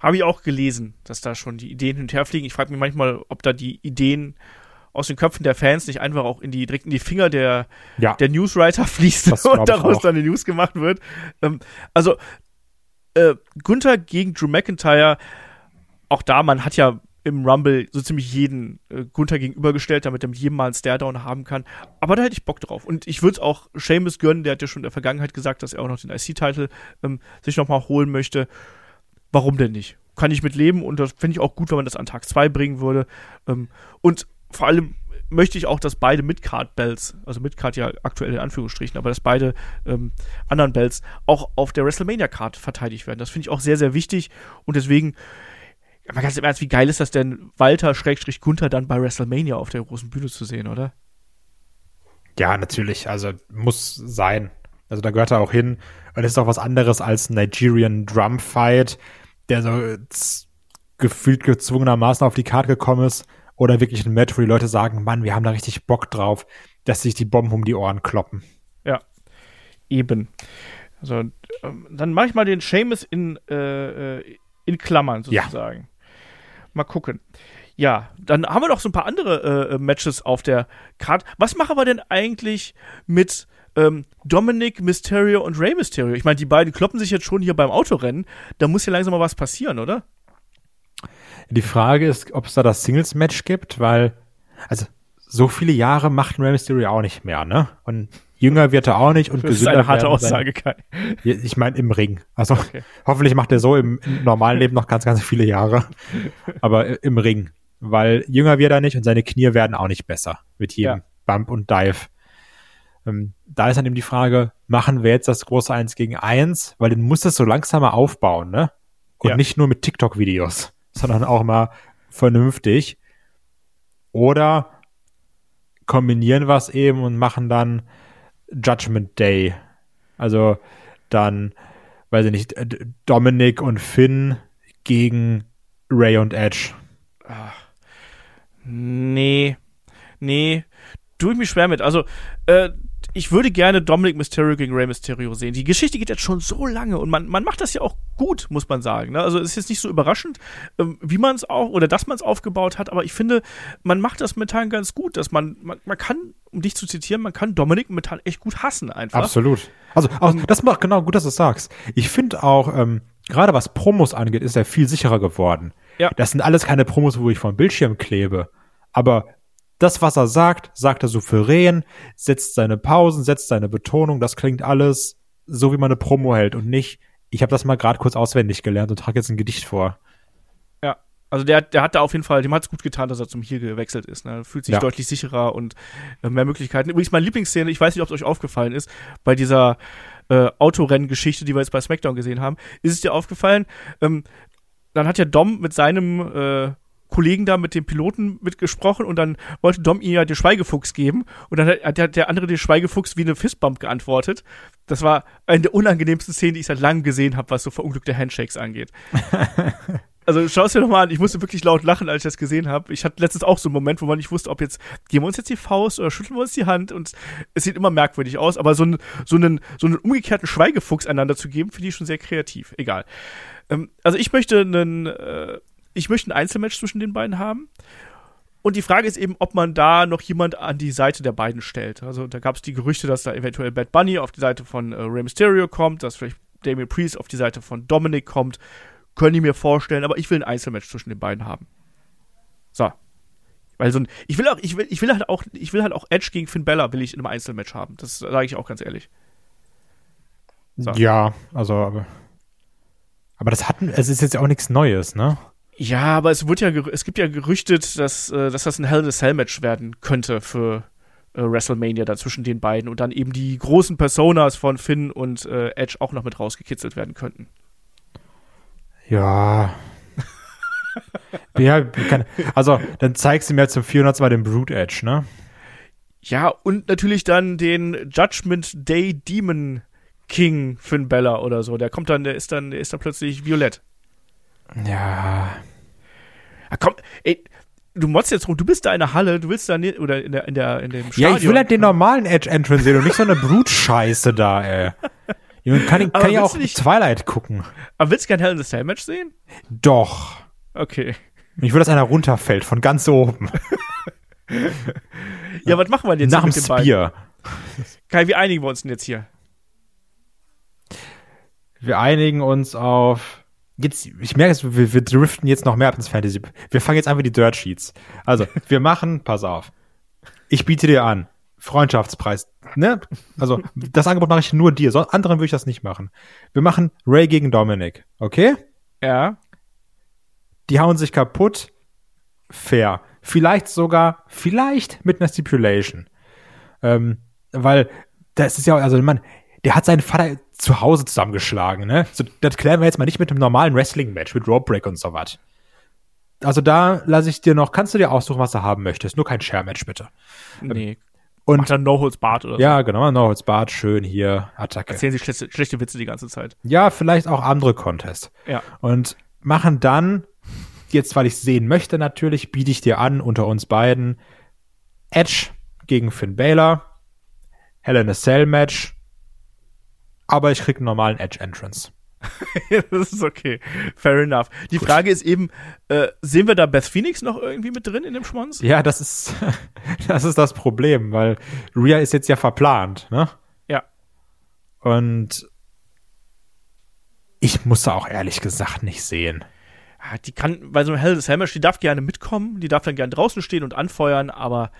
Habe ich auch gelesen, dass da schon die Ideen hin und her fliegen. Ich frage mich manchmal, ob da die Ideen aus den Köpfen der Fans nicht einfach auch in die, direkt in die Finger der, ja. der Newswriter fließt und daraus dann eine News gemacht wird. Ähm, also, äh, Gunther gegen Drew McIntyre, auch da, man hat ja im Rumble so ziemlich jeden äh, Gunther gegenübergestellt, damit er mit jedem mal einen Staredown haben kann. Aber da hätte ich Bock drauf. Und ich würde es auch Seamus gönnen, der hat ja schon in der Vergangenheit gesagt, dass er auch noch den IC-Titel ähm, sich nochmal holen möchte. Warum denn nicht? Kann ich mit leben und das finde ich auch gut, wenn man das an Tag 2 bringen würde. Ähm, und vor allem möchte ich auch, dass beide Midcard-Bells, also Midcard ja aktuell in Anführungsstrichen, aber dass beide ähm, anderen Bells auch auf der WrestleMania-Card verteidigt werden. Das finde ich auch sehr, sehr wichtig und deswegen aber ganz im Ernst, wie geil ist das denn, Walter Schrägstrich Gunther dann bei WrestleMania auf der großen Bühne zu sehen, oder?
Ja, natürlich. Also muss sein. Also da gehört er auch hin. Und es ist auch was anderes als Nigerian Drum Fight, der so gefühlt gezwungenermaßen auf die Karte gekommen ist. Oder wirklich ein Match, wo die Leute sagen, Mann, wir haben da richtig Bock drauf, dass sich die Bomben um die Ohren kloppen.
Ja, eben. Also, ähm, dann mache ich mal den Seamus in, äh, äh in Klammern sozusagen. Ja. Mal gucken. Ja, dann haben wir noch so ein paar andere äh, Matches auf der Karte. Was machen wir denn eigentlich mit ähm, Dominic Mysterio und Rey Mysterio? Ich meine, die beiden kloppen sich jetzt schon hier beim Autorennen. Da muss ja langsam mal was passieren, oder?
Die Frage ist, ob es da das Singles-Match gibt, weil, also so viele Jahre macht Rey Mysterio auch nicht mehr, ne? Und jünger wird er auch nicht und
Das ist
gesünder
eine harte
werden seine-
Aussage, Kai.
Ich meine im Ring. Also
Okay.
hoffentlich macht er so im, im normalen Leben noch ganz, ganz viele Jahre. Aber im Ring. Weil jünger wird er nicht und seine Knie werden auch nicht besser mit jedem
Ja.
Bump und Dive. Ähm, da ist dann eben die Frage, machen wir jetzt das große Eins gegen Eins? Weil den muss es so langsamer aufbauen, ne? Und
Ja.
nicht nur mit TikTok-Videos, sondern auch mal vernünftig. Oder kombinieren es eben und machen dann Judgment Day. Also dann, weiß ich nicht, D- Dominic und Finn gegen Ray und Edge.
Nee, nee, tue ich mich schwer mit. Also, äh, ich würde gerne Dominic Mysterio gegen Rey Mysterio sehen. Die Geschichte geht jetzt schon so lange und man, man macht das ja auch gut, muss man sagen. Ne? Also es ist jetzt nicht so überraschend, ähm, wie man es auch oder dass man es aufgebaut hat, aber ich finde, man macht das momentan ganz gut, dass man, man, man kann, um dich zu zitieren, man kann Dominic momentan echt gut hassen einfach.
Absolut. Also, auch, das macht genau gut, dass du es sagst. Ich finde auch, ähm, gerade was Promos angeht, ist er viel sicherer geworden.
Ja.
Das sind alles keine Promos, wo ich vor dem Bildschirm klebe. Aber das, was er sagt, sagt er souverän, setzt seine Pausen, setzt seine Betonung, das klingt alles so, wie man eine Promo hält und nicht, ich habe das mal gerade kurz auswendig gelernt und trage jetzt ein Gedicht vor.
Ja, also der, der hat da auf jeden Fall, dem hat es gut getan, dass er zum Heel gewechselt ist. Ne? Fühlt sich
Ja.
deutlich sicherer und äh, mehr Möglichkeiten. Übrigens, meine Lieblingsszene, ich weiß nicht, ob es euch aufgefallen ist, bei dieser äh, Autorenngeschichte, die wir jetzt bei SmackDown gesehen haben, ist es dir aufgefallen, ähm, dann hat ja Dom mit seinem äh, Kollegen da mit dem Piloten mitgesprochen und dann wollte Dom ihm ja den Schweigefuchs geben und dann hat, hat der- der andere den Schweigefuchs wie eine Fistbump geantwortet. Das war eine der unangenehmsten Szenen, die ich seit langem gesehen habe, was so verunglückte Handshakes angeht. <laughs> Also schau es dir nochmal an, ich musste wirklich laut lachen, als ich das gesehen habe. Ich hatte letztens auch so einen Moment, wo man nicht wusste, ob jetzt geben wir uns jetzt die Faust oder schütteln wir uns die Hand und es sieht immer merkwürdig aus, aber so einen, so einen, so einen umgekehrten Schweigefuchs einander zu geben, finde ich schon sehr kreativ. Egal. Ähm, also ich möchte einen, äh, ich möchte ein Einzelmatch zwischen den beiden haben. Und die Frage ist eben, ob man da noch jemand an die Seite der beiden stellt. Also da gab es die Gerüchte, dass da eventuell Bad Bunny auf die Seite von äh, Rey Mysterio kommt, dass vielleicht Damien Priest auf die Seite von Dominic kommt. Können die mir vorstellen, aber ich will ein Einzelmatch zwischen den beiden haben. So. Weil ich will auch, ich will, ich will halt auch, ich will halt auch Edge gegen Finn Bella will ich in einem Einzelmatch haben. Das sage ich auch ganz ehrlich. So.
Ja, also, aber, aber das hatten, es ist jetzt auch nichts Neues, ne?
Ja, aber es wird ja, es gibt ja gerüchtet, dass, äh, dass das ein Hell in a Cell Match werden könnte für äh, WrestleMania da zwischen den beiden und dann eben die großen Personas von Finn und äh, Edge auch noch mit rausgekitzelt werden könnten.
Ja. <laughs> ja, kann, also, dann zeigst du mir zum 400 Mal den Brute Edge, ne?
Ja, und natürlich dann den Judgment Day Demon King Finn Bella oder so. Der kommt dann, der ist dann, der ist dann plötzlich violett.
Ja.
Ah, komm, ey, du motzt jetzt rum, du bist da in der Halle, du willst da nicht, oder in der, in der, in dem Stadion.
Ja, ich will halt den normalen Edge Entrance sehen und nicht so eine Brute-Scheiße da, ey. Junge, kann, ich- kann ja auch
nicht-
Twilight gucken.
Aber willst du kein Hell in a Cell Match sehen?
Doch.
Okay.
Ich will, dass einer runterfällt von ganz oben. <laughs>
Ja, was machen wir denn jetzt
Nach dem
mit beiden?
Spear.
Kai, wie einigen wir uns denn jetzt hier?
Wir einigen uns auf. Jetzt, ich merke, es, wir, wir driften jetzt noch mehr ab ins Fantasy. Wir fangen jetzt an wie die Dirt Sheets. Also, <laughs> wir machen, pass auf. Ich biete dir an. Freundschaftspreis. Ne? Also, das Angebot mache ich nur dir. So, anderen würde ich das nicht machen. Wir machen Ray gegen Dominic. Okay?
Ja.
Die hauen sich kaputt. Fair. Vielleicht sogar, vielleicht mit einer Stipulation. Ähm, weil, das ist ja, also, man, der hat seinen Vater zu Hause zusammengeschlagen, ne? So, das klären wir jetzt mal nicht mit einem normalen Wrestling-Match, mit Rope Break und so was. Also da lasse ich dir noch, kannst du dir aussuchen, was du haben möchtest. Nur kein Share-Match, bitte.
Nee.
Und
Macht dann No Holds Bart oder so.
ja, genau, no, it's Bart, schön hier, Attacke.
Erzählen sie schlechte, schlechte Witze die ganze Zeit.
Ja, vielleicht auch andere Contest.
Ja.
Und machen dann, jetzt weil ich sehen möchte natürlich, biete ich dir an, unter uns beiden, Edge gegen Finn Balor, Hell in a Cell Match, aber ich krieg einen normalen Edge Entrance. <laughs>
das ist okay. Fair enough. Die Frage ist eben, äh, sehen wir da Beth Phoenix noch irgendwie mit drin in dem Schmonz?
Ja, das ist, <laughs> das ist das Problem, weil Rhea ist jetzt ja verplant, ne?
Ja.
Und ich muss da auch ehrlich gesagt nicht sehen.
Ja, Die kann, bei so einem Hell Cell Match, die darf gerne mitkommen, die darf dann gerne draußen stehen und anfeuern, aber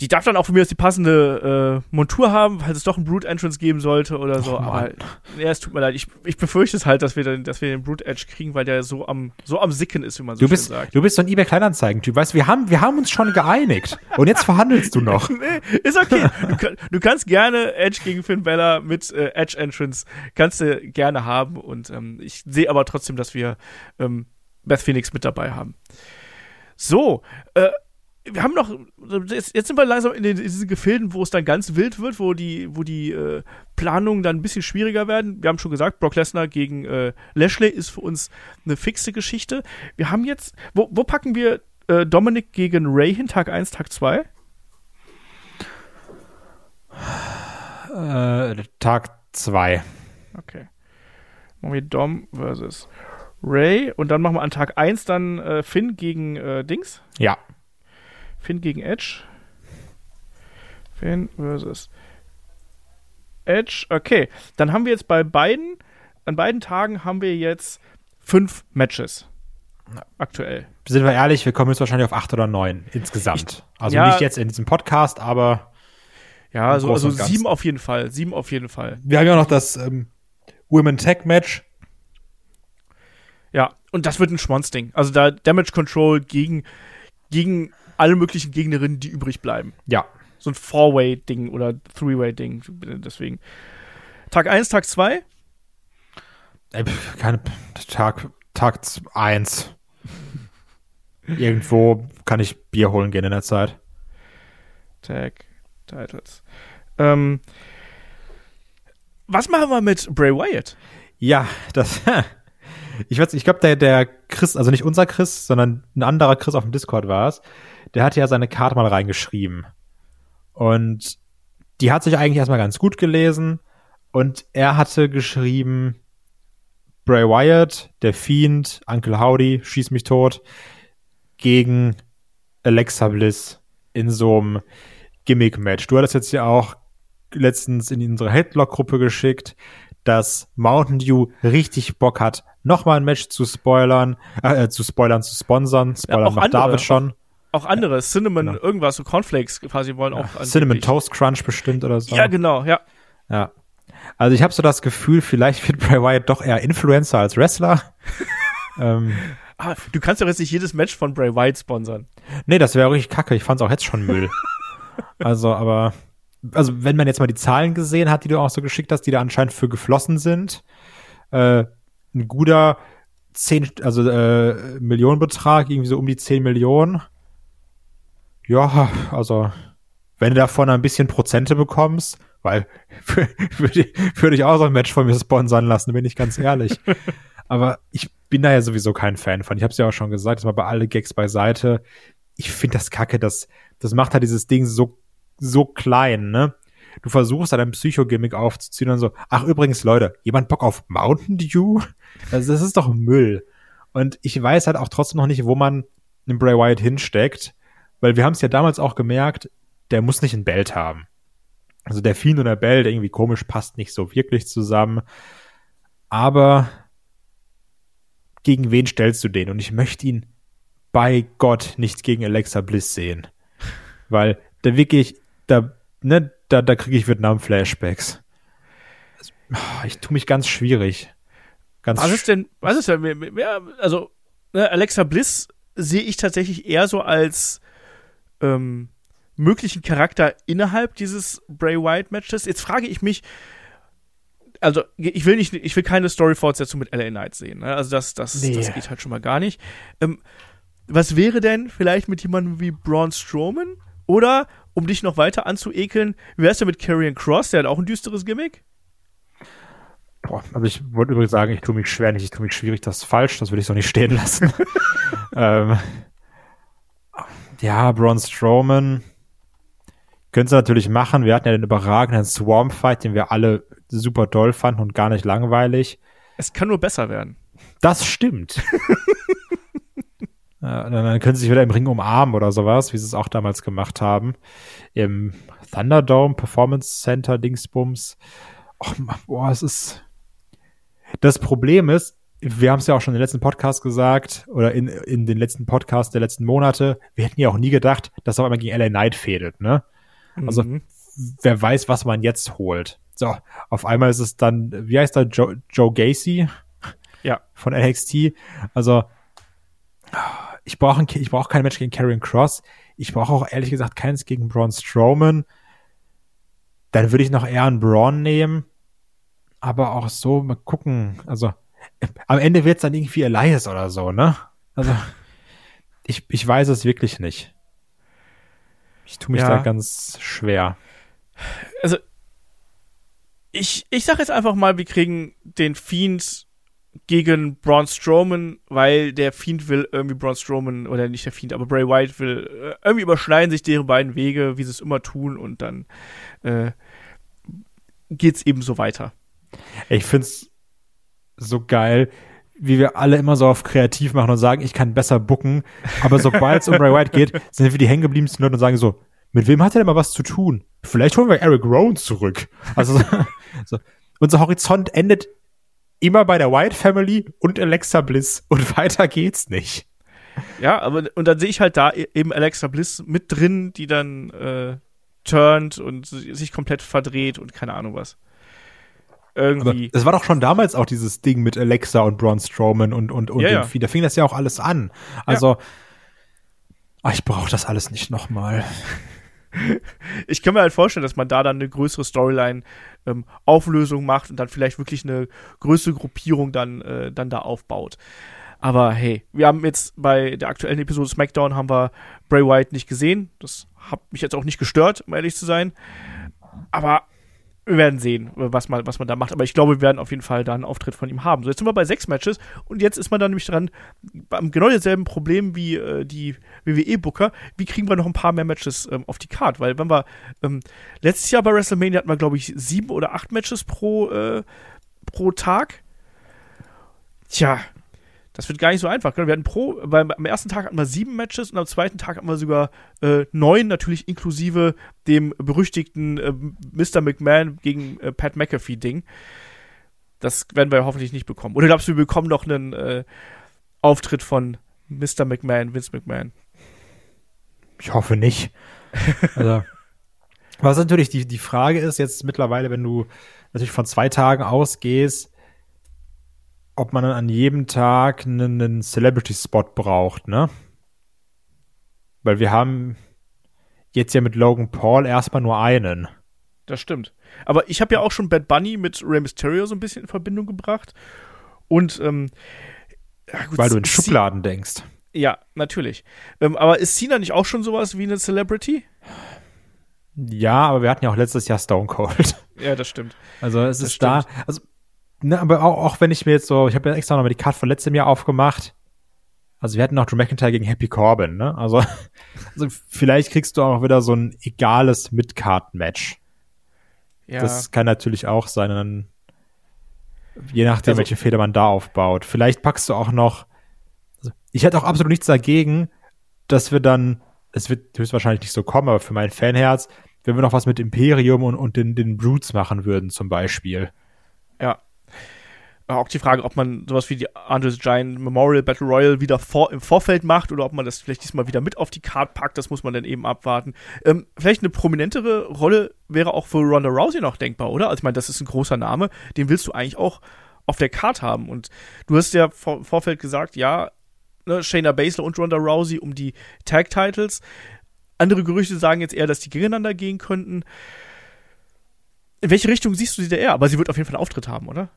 die darf dann auch von mir aus die passende äh, Montur haben, falls es doch ein Brute Entrance geben sollte oder so.
Mann.
aber ja, es tut mir leid. Ich, ich befürchte es halt, dass wir, dann, dass wir den Brute Edge kriegen, weil der so am, so am Sicken ist, wie man so
Du
schön
bist,
sagt.
du bist so ein eBay Kleinanzeigen-Typ. Weißt du, wir haben, wir haben uns schon geeinigt. Und jetzt verhandelst du noch. <laughs>
Nee, ist okay. Du, kann, du kannst gerne Edge gegen Finn Bella mit äh, Edge Entrance, kannst du gerne haben. Und ähm, ich sehe aber trotzdem, dass wir ähm, Beth Phoenix mit dabei haben. So, äh, wir haben noch, jetzt, jetzt sind wir langsam in, den, in diesen Gefilden, wo es dann ganz wild wird, wo die, wo die äh, Planungen dann ein bisschen schwieriger werden. Wir haben schon gesagt, Brock Lesnar gegen äh, Lashley ist für uns eine fixe Geschichte. Wir haben jetzt, wo, wo packen wir äh, Dominic gegen Ray hin, Tag 1, Tag 2?
Äh, Tag zwei.
Okay. Machen wir Dom versus Ray und dann machen wir an Tag 1 dann äh, Finn gegen äh, Dings.
Ja.
Finn gegen Edge. Finn versus Edge. Okay, dann haben wir jetzt bei beiden, an beiden Tagen haben wir jetzt fünf Matches. Aktuell.
Sind wir ehrlich, wir kommen jetzt wahrscheinlich auf acht oder neun insgesamt. also
ja.
nicht jetzt in diesem Podcast, aber
Ja, so, also
Ganzen.
sieben auf jeden Fall. Sieben auf jeden Fall.
wir haben ja noch das ähm, Women Tag Match.
Ja, und das wird ein Schmonzding. Also da Damage Control gegen, gegen alle möglichen Gegnerinnen, die übrig bleiben.
Ja.
So ein Four-Way-Ding oder Three-Way-Ding. Deswegen. Tag 1, Tag 2.
Ey, pf, keine Tag, Tag z- eins. Irgendwo kann ich Bier holen gehen in der Zeit.
Tag Titles. Ähm, was machen wir mit Bray Wyatt?
Ja, das. <laughs> Ich weiß, ich glaube, der, der Chris, also nicht unser Chris, sondern ein anderer Chris auf dem Discord war es, der hatte ja seine Karte mal reingeschrieben. Und die hat sich eigentlich erstmal ganz gut gelesen. Und er hatte geschrieben, Bray Wyatt, der Fiend, Uncle Howdy, schieß mich tot, gegen Alexa Bliss in so einem Gimmick-Match. Du hattest jetzt ja auch letztens in unsere Headlock-Gruppe geschickt, dass Mountain Dew richtig Bock hat, nochmal ein Match zu spoilern, äh, zu spoilern, zu sponsern. Spoilern
auch
macht
andere,
David schon.
Auch andere, Cinnamon,
Genau.
irgendwas, so Cornflakes quasi wollen auch.
Cinnamon Toast Crunch bestimmt oder so.
Ja, genau, ja.
Ja. Also ich habe so das Gefühl, vielleicht wird Bray Wyatt doch eher Influencer als Wrestler. <laughs> ähm,
Ah, du kannst doch jetzt nicht jedes Match von Bray Wyatt sponsern.
nee, das wäre richtig kacke. Ich fand's auch jetzt schon Müll. <laughs> also, aber also wenn man jetzt mal die Zahlen gesehen hat, die du auch so geschickt hast, die da anscheinend für geflossen sind, äh, ein guter 10, also äh, Millionenbetrag, irgendwie so um die 10 Millionen. Ja, also wenn du davon ein bisschen Prozente bekommst, weil <laughs> würde ich, würde ich auch so ein Match von mir sponsern lassen, bin ich ganz ehrlich. <laughs> Aber ich bin da ja sowieso kein Fan von. Ich habe es ja auch schon gesagt, das mal bei alle Gags beiseite. Ich finde das kacke, das, das macht halt dieses Ding so, so klein, ne? Du versuchst halt ein Psycho-Gimmick aufzuziehen und so, ach übrigens, Leute, jemand Bock auf Mountain Dew? Also das ist doch Müll. Und ich weiß halt auch trotzdem noch nicht, wo man einen Bray Wyatt hinsteckt, weil wir haben es ja damals auch gemerkt, der muss nicht ein Belt haben. Also der Fiend und der Belt irgendwie komisch passt nicht so wirklich zusammen. Aber gegen wen stellst du den? Und ich möchte ihn bei Gott nicht gegen Alexa Bliss sehen. <laughs> Weil da wirklich, da, ne, da, da kriege ich Vietnam-Flashbacks. Ich tue mich ganz schwierig. Ganz
Was ist denn, was ist denn, also, ne, Alexa Bliss sehe ich tatsächlich eher so als ähm, möglichen Charakter innerhalb dieses Bray Wyatt Matches. Jetzt frage ich mich, also ich will nicht, ich will keine Story-Fortsetzung mit LA Knight sehen. Ne? Also das, das,
Nee.
das geht halt schon mal gar nicht. Ähm, was wäre denn vielleicht mit jemandem wie Braun Strowman? Oder, um dich noch weiter anzuekeln, wie wär's denn mit Karrion Cross? Der hat auch ein düsteres Gimmick.
Boah, also ich wollte übrigens sagen, ich tue mich schwer nicht, ich tue mich schwierig, das ist falsch, das würde ich so nicht stehen lassen. <laughs> ähm, ja, Braun Strowman können sie natürlich machen. Wir hatten ja den überragenden Swarm-Fight, den wir alle super doll fanden und gar nicht langweilig.
Es kann nur besser werden.
Das stimmt. <laughs> Ja, dann können sie sich wieder im Ring umarmen oder sowas, wie sie es auch damals gemacht haben. Im Thunderdome Performance Center Dingsbums. Mann, boah, es ist. Das Problem ist, wir haben es ja auch schon in den letzten Podcast gesagt oder in, in den letzten Podcasts der letzten Monate. Wir hätten ja auch nie gedacht, dass er einmal gegen LA Knight fädelt, ne? Also,
Mhm.
wer weiß, was man jetzt holt. So, auf einmal ist es dann, wie heißt der, Joe, Joe Gacy?
Ja.
Von NXT. Also, ich brauche ich brauche kein Match gegen Karrion Cross. Ich brauche auch ehrlich gesagt keins gegen Braun Strowman. Dann würde ich noch eher einen Braun nehmen. Aber auch so, mal gucken. Also, am Ende wird es dann irgendwie Elias oder so, ne? Also, ich, ich weiß es wirklich nicht. Ich tue mich
Ja.
da ganz schwer.
Also, ich, ich sag jetzt einfach mal, wir kriegen den Fiend gegen Braun Strowman, weil der Fiend will irgendwie Braun Strowman, oder nicht der Fiend, aber Bray Wyatt will, äh, irgendwie überschneiden sich deren beiden Wege, wie sie es immer tun, und dann äh, geht's eben so weiter.
Ich find's so geil, wie wir alle immer so auf kreativ machen und sagen, ich kann besser bucken. Aber sobald es um Bray Wyatt geht, <laughs> sind wir die hängengebliebensten Leute und sagen so, mit wem hat er denn mal was zu tun? Vielleicht holen wir Eric Rowan zurück. Also so, <laughs> unser Horizont endet immer bei der Wyatt Family und Alexa Bliss und weiter geht's nicht.
Ja, aber und dann sehe ich halt da e- eben Alexa Bliss mit drin, die dann äh, turnt und sich komplett verdreht und keine Ahnung was.
Aber
Irgendwie.
das war doch schon damals auch dieses Ding mit Alexa und Braun Strowman und, und, und
Ja,
dem
ja.
Vieh. Da fing das ja auch alles an. Also, ah, ich brauche das alles nicht nochmal. <laughs>
ich kann mir halt vorstellen, dass man da dann eine größere Storyline ähm, Auflösung macht und dann vielleicht wirklich eine größere Gruppierung dann, äh, dann da aufbaut. Aber hey, wir haben jetzt bei der aktuellen Episode SmackDown haben wir Bray Wyatt nicht gesehen. Das hat mich jetzt auch nicht gestört, um ehrlich zu sein. Aber wir werden sehen, was man, was man da macht. Aber ich glaube, wir werden auf jeden Fall da einen Auftritt von ihm haben. So, jetzt sind wir bei sechs Matches und jetzt ist man dann nämlich dran, genau derselben Problem wie äh, die WWE-Booker. Wie kriegen wir noch ein paar mehr Matches ähm, auf die Card? Weil, wenn wir ähm, letztes Jahr bei WrestleMania hatten wir, glaube ich, sieben oder acht Matches pro, äh, pro Tag. Tja, das wird gar nicht so einfach. Wir hatten pro, beim, am ersten Tag hatten wir sieben Matches und am zweiten Tag hatten wir sogar äh, neun, natürlich inklusive dem berüchtigten äh, Mr. McMahon gegen äh, Pat McAfee-Ding. Das werden wir hoffentlich nicht bekommen. Oder glaubst du, wir bekommen noch einen äh, Auftritt von Mr. McMahon, Vince McMahon?
Ich hoffe nicht. <laughs> Also, was natürlich die, die Frage ist jetzt mittlerweile, wenn du natürlich von zwei Tagen ausgehst, ob man dann an jedem Tag einen, einen Celebrity-Spot braucht, ne? Weil wir haben jetzt ja mit Logan Paul erstmal nur einen.
Das stimmt. Aber ich habe ja auch schon Bad Bunny mit Rey Mysterio so ein bisschen in Verbindung gebracht. Und, ähm, ja, gut,
Weil du in
C-
Schubladen denkst.
Ja, natürlich. Ähm, aber ist Cena nicht auch schon sowas wie eine Celebrity?
Ja, aber wir hatten ja auch letztes Jahr Stone Cold.
Ja, das stimmt.
Also es
Das
ist da, also, ne, aber auch, auch wenn ich mir jetzt so, ich habe ja extra nochmal die Card von letztem Jahr aufgemacht. Also wir hatten noch Drew McIntyre gegen Happy Corbin, ne? Also, <laughs> also vielleicht kriegst du auch wieder so ein egales Mid-Card-Match.
Ja.
Das kann natürlich auch sein, dann, je nachdem,
Also-
welche Feder man da aufbaut. Vielleicht packst du auch noch, also ich hätte auch absolut nichts dagegen, dass wir dann, es wird höchstwahrscheinlich nicht so kommen, aber für mein Fanherz, wenn wir noch was mit Imperium und, und den, den Brutes machen würden, zum Beispiel.
Ja. Auch die Frage, ob man sowas wie die Andres Giant Memorial Battle Royale wieder vor, im Vorfeld macht oder ob man das vielleicht diesmal wieder mit auf die Card packt, das muss man dann eben abwarten. Ähm, vielleicht eine prominentere Rolle wäre auch für Ronda Rousey noch denkbar, oder? Also ich meine, das ist ein großer Name, den willst du eigentlich auch auf der Card haben. Und du hast ja vor, im Vorfeld gesagt, ja, ne, Shayna Baszler und Ronda Rousey um die Tag Titles. Andere Gerüchte sagen jetzt eher, dass die gegeneinander gehen könnten. In welche Richtung siehst du sie da eher? Aber sie wird auf jeden Fall einen Auftritt haben, oder?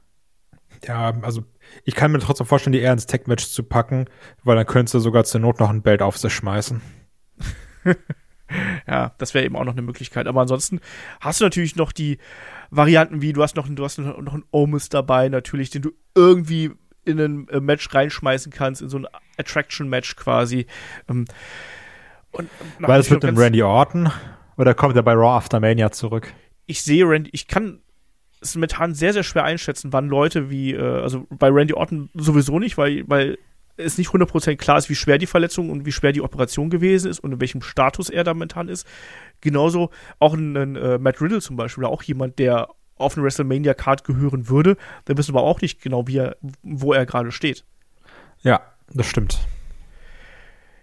Ja, also ich kann mir trotzdem vorstellen, die eher ins Tech-Match zu packen, weil dann könntest du sogar zur Not noch ein Belt auf sie schmeißen. <laughs>
Ja, das wäre eben auch noch eine Möglichkeit. Aber ansonsten hast du natürlich noch die Varianten wie, du hast noch, du hast noch, noch einen Omis dabei, natürlich, den du irgendwie in ein äh, Match reinschmeißen kannst, in so ein Attraction-Match quasi. Ähm, und
Weil es wird ein
ganz-
Randy Orton oder kommt er bei Raw After Mania zurück?
ich sehe Randy, ich kann es momentan sehr, sehr schwer einschätzen, wann Leute wie, äh, also bei Randy Orton sowieso nicht, weil, weil es nicht 100% klar ist, wie schwer die Verletzung und wie schwer die Operation gewesen ist und in welchem Status er da momentan ist. Genauso auch ein, ein äh, Matt Riddle zum Beispiel, auch jemand, der auf eine WrestleMania-Card gehören würde, dann wissen wir auch nicht genau, wie er, wo er gerade steht.
Ja, das stimmt.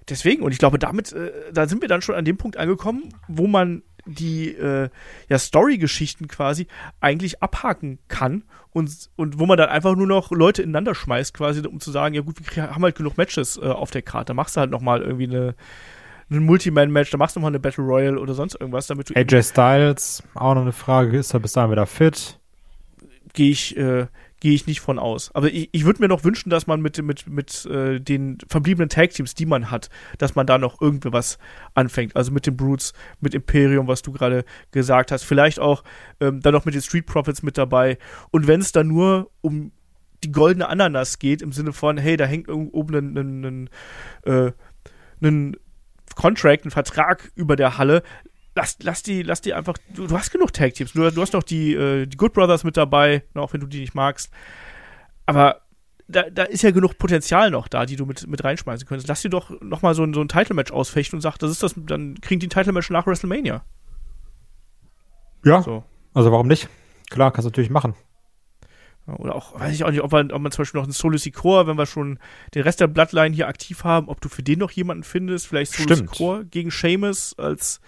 Deswegen, und ich glaube, damit, äh, da sind wir dann schon an dem Punkt angekommen, wo man die äh, ja, Story-Geschichten quasi eigentlich abhaken kann und, und wo man dann einfach nur noch Leute ineinander schmeißt, quasi, um zu sagen, ja gut, wir haben halt genug Matches äh, auf der Karte. Machst du halt noch mal irgendwie eine, ein Multiman-Match, da machst du noch mal eine Battle Royale oder sonst irgendwas, damit du.
AJ Styles, auch noch eine Frage, ist er bis dahin wieder fit?
Gehe ich, äh, gehe ich nicht von aus. Aber ich, ich würde mir noch wünschen, dass man mit, mit, mit äh, den verbliebenen Tag-Teams, die man hat, dass man da noch irgendwie was anfängt. Also mit den Brutes, mit Imperium, was du gerade gesagt hast. Vielleicht auch ähm, dann noch mit den Street Profits mit dabei. Und wenn es dann nur um die goldene Ananas geht, im Sinne von, hey, da hängt oben ein, äh, Contract, ein Vertrag über der Halle, lass, lass die, lass die einfach. Du, du hast genug Tag Teams. Du, du hast noch die, äh, die Good Brothers mit dabei, auch wenn du die nicht magst. Aber da, da ist ja genug Potenzial noch da, die du mit, mit reinschmeißen könntest. Lass die doch noch mal so ein, so ein Title-Match ausfechten und sag, das ist das, dann kriegen die ein Title-Match nach WrestleMania.
Ja. So. Also warum nicht? Klar, kannst du natürlich machen.
Oder auch, weiß ich auch nicht, ob man, ob man zum Beispiel noch einen Solo Sikoa, wenn wir schon den Rest der Bloodline hier aktiv haben, ob du für den noch jemanden findest, vielleicht Solo Sikoa gegen Seamus als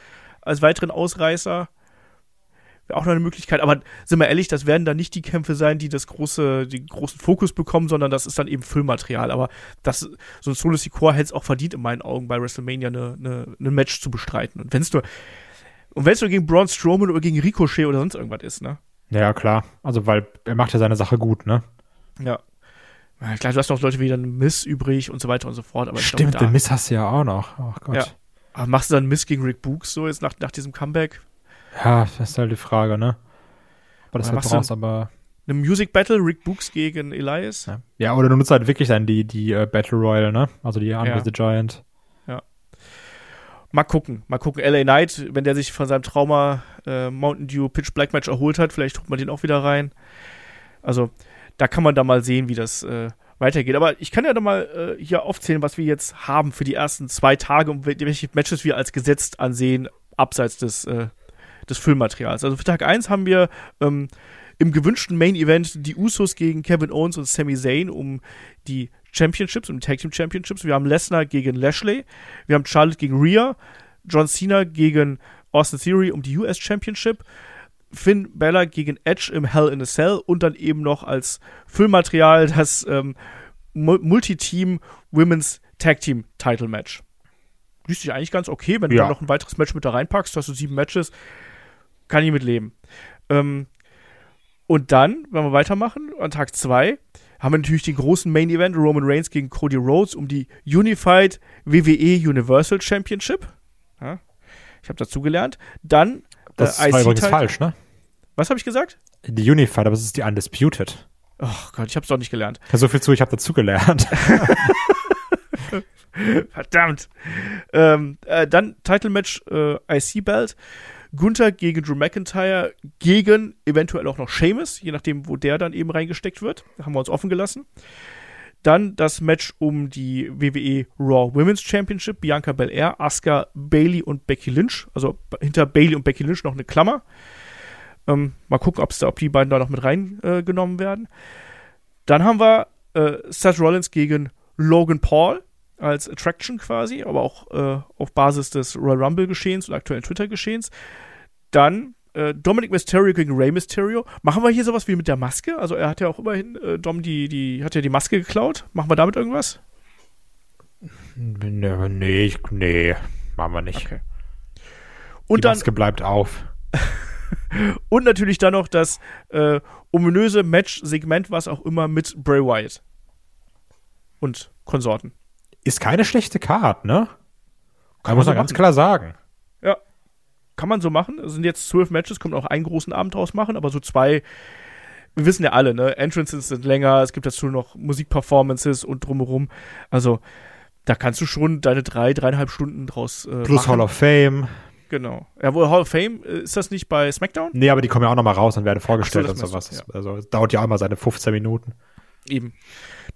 als weiteren Ausreißer. Wäre auch noch eine Möglichkeit, aber sind wir ehrlich, das werden dann nicht die Kämpfe sein, die das große, den großen Fokus bekommen, sondern das ist dann eben Füllmaterial. Aber das, so ein Solo Secor hätte es auch verdient, in meinen Augen, bei WrestleMania eine, eine, eine Match zu bestreiten. Und wenn es nur, und wenn es nur gegen Braun Strowman oder gegen Ricochet oder sonst irgendwas ist, ne?
Ja, klar. Also, weil er macht ja seine Sache gut, ne?
Ja. klar, du hast noch Leute wie dann Miss übrig und so weiter und so fort. Aber
Stimmt,
glaub,
den Miss hast du ja auch noch. Oh Gott. Ja.
Aber machst du dann Miss gegen Rick Books so jetzt nach, nach diesem Comeback?
Ja, das ist halt die Frage, ne? Aber das wird raus, aber.
Eine Music Battle, Rick Books gegen Elias?
Ja, ja oder du nutzt halt wirklich dann die, die uh, Battle Royale, ne? Also die Andre ja. the Giant.
Ja. Mal gucken, mal gucken. LA Knight, wenn der sich von seinem Trauma äh, Mountain Dew Pitch Black Match erholt hat, vielleicht holt man den auch wieder rein. Also, da kann man da mal sehen, wie das äh, weitergeht. Aber ich kann ja doch mal äh, hier aufzählen, was wir jetzt haben für die ersten zwei Tage und welche Matches wir als gesetzt ansehen, abseits des, äh, des Füllmaterials. Also für Tag 1 haben wir ähm, im gewünschten Main Event die Usos gegen Kevin Owens und Sami Zayn um die Championships, um die Tag Team Championships. Wir haben Lesnar gegen Lashley, wir haben Charlotte gegen Rhea, John Cena gegen Austin Theory um die US Championship. Finn Bella gegen Edge im Hell in a Cell und dann eben noch als Füllmaterial das ähm, Multi-Team Women's Tag Team Title Match. Liest sich eigentlich ganz okay, wenn ja. du da noch ein weiteres Match mit da reinpackst, hast du sieben Matches, kann ich mit leben. Ähm, und dann, wenn wir weitermachen, an Tag 2 haben wir natürlich den großen Main Event Roman Reigns gegen Cody Rhodes um die Unified WWE Universal Championship. Ja, ich habe dazu gelernt. Dann
das äh, war übrigens falsch, ne?
Was habe ich gesagt?
Die Unified, aber es ist die Undisputed.
Oh Gott, ich habe es doch nicht gelernt.
Ja, so viel zu, ich habe dazu gelernt. <laughs> <laughs>
Verdammt. Ähm, äh, dann Title Match äh, IC Belt. Gunther gegen Drew McIntyre gegen eventuell auch noch Sheamus, je nachdem, wo der dann eben reingesteckt wird. Haben wir uns offen gelassen. Dann das Match um die WWE Raw Women's Championship. Bianca Belair, Asuka, Bailey und Becky Lynch. Also hinter Bailey und Becky Lynch noch eine Klammer. Ähm, mal gucken, da, ob die beiden da noch mit reingenommen äh, werden. Dann haben wir äh, Seth Rollins gegen Logan Paul als Attraction quasi, aber auch äh, auf Basis des Royal Rumble Geschehens und aktuellen Twitter Geschehens. Dann äh, Dominic Mysterio gegen Rey Mysterio. Machen wir hier sowas wie mit der Maske? Also er hat ja auch immerhin, äh, Dom, die, die, hat ja die Maske geklaut. Machen wir damit irgendwas?
Nee, nee, nee machen wir nicht. Okay.
Und
die Maske bleibt auf. <laughs>
und natürlich dann noch das äh, ominöse Match-Segment, was auch immer, mit Bray Wyatt. Und Konsorten.
Ist keine schlechte Card, ne? Kann man muss man ganz klar sagen
kann man so machen. Es sind jetzt zwölf Matches, kommt auch einen großen Abend draus machen, aber so zwei, wir wissen ja alle, ne? Entrances sind länger, es gibt dazu noch Musikperformances und drumherum. Also, da kannst du schon deine drei, dreieinhalb Stunden draus
äh, Plus machen. Hall of Fame.
Genau. Ja, wohl Hall of Fame, äh, ist das nicht bei SmackDown?
Nee, aber die kommen ja auch noch mal raus und werden vorgestellt so, und sowas. Ja. Also, es dauert ja auch immer seine 15 Minuten.
Eben.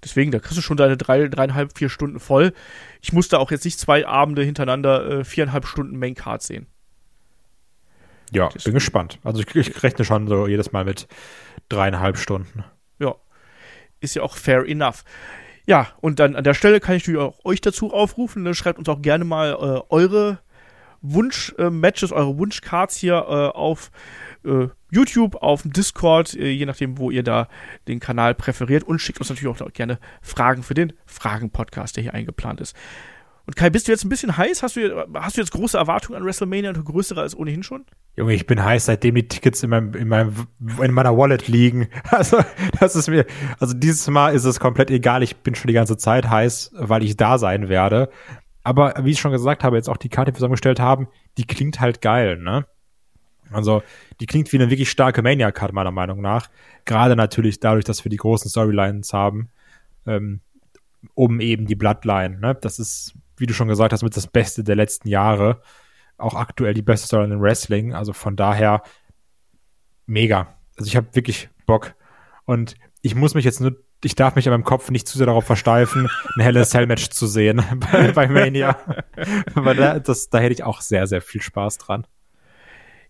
Deswegen, da kriegst du schon deine drei, dreieinhalb, vier Stunden voll. Ich musste auch jetzt nicht zwei Abende hintereinander äh, viereinhalb Stunden Main Card sehen.
Ja, bin gespannt. Also ich, ich rechne schon so jedes Mal mit dreieinhalb Stunden.
Ja, ist ja auch fair enough. Ja, und dann an der Stelle kann ich natürlich auch euch dazu aufrufen. Ne? Schreibt uns auch gerne mal äh, eure Wunsch-Matches, äh, eure Wunschcards hier äh, auf äh, YouTube, auf dem Discord, äh, je nachdem, wo ihr da den Kanal präferiert und schickt uns natürlich auch gerne Fragen für den Fragen-Podcast, der hier eingeplant ist. Und Kai, bist du jetzt ein bisschen heiß? Hast du, hast du jetzt große Erwartungen an WrestleMania und größere als ohnehin schon?
Junge, ich bin heiß, seitdem die Tickets in meinem, in meinem, in meiner Wallet liegen. <laughs> Also, das ist mir, also dieses Mal ist es komplett egal. Ich bin schon die ganze Zeit heiß, weil ich da sein werde. Aber wie ich schon gesagt habe, jetzt auch die Karte, die wir zusammengestellt haben, die klingt halt geil, ne? Also, die klingt wie eine wirklich starke Mania-Card, meiner Meinung nach. Gerade natürlich dadurch, dass wir die großen Storylines haben, ähm, um eben die Bloodline, ne? Das ist wie du schon gesagt hast, mit das Beste der letzten Jahre. Auch aktuell die beste Story in Wrestling. Also von daher mega. Also ich habe wirklich Bock. Und ich muss mich jetzt nur, ich darf mich in meinem Kopf nicht zu sehr darauf versteifen, ein helles Cell-Match zu sehen <laughs> bei, bei Mania. <laughs> Weil da, das, da hätte ich auch sehr, sehr viel Spaß dran.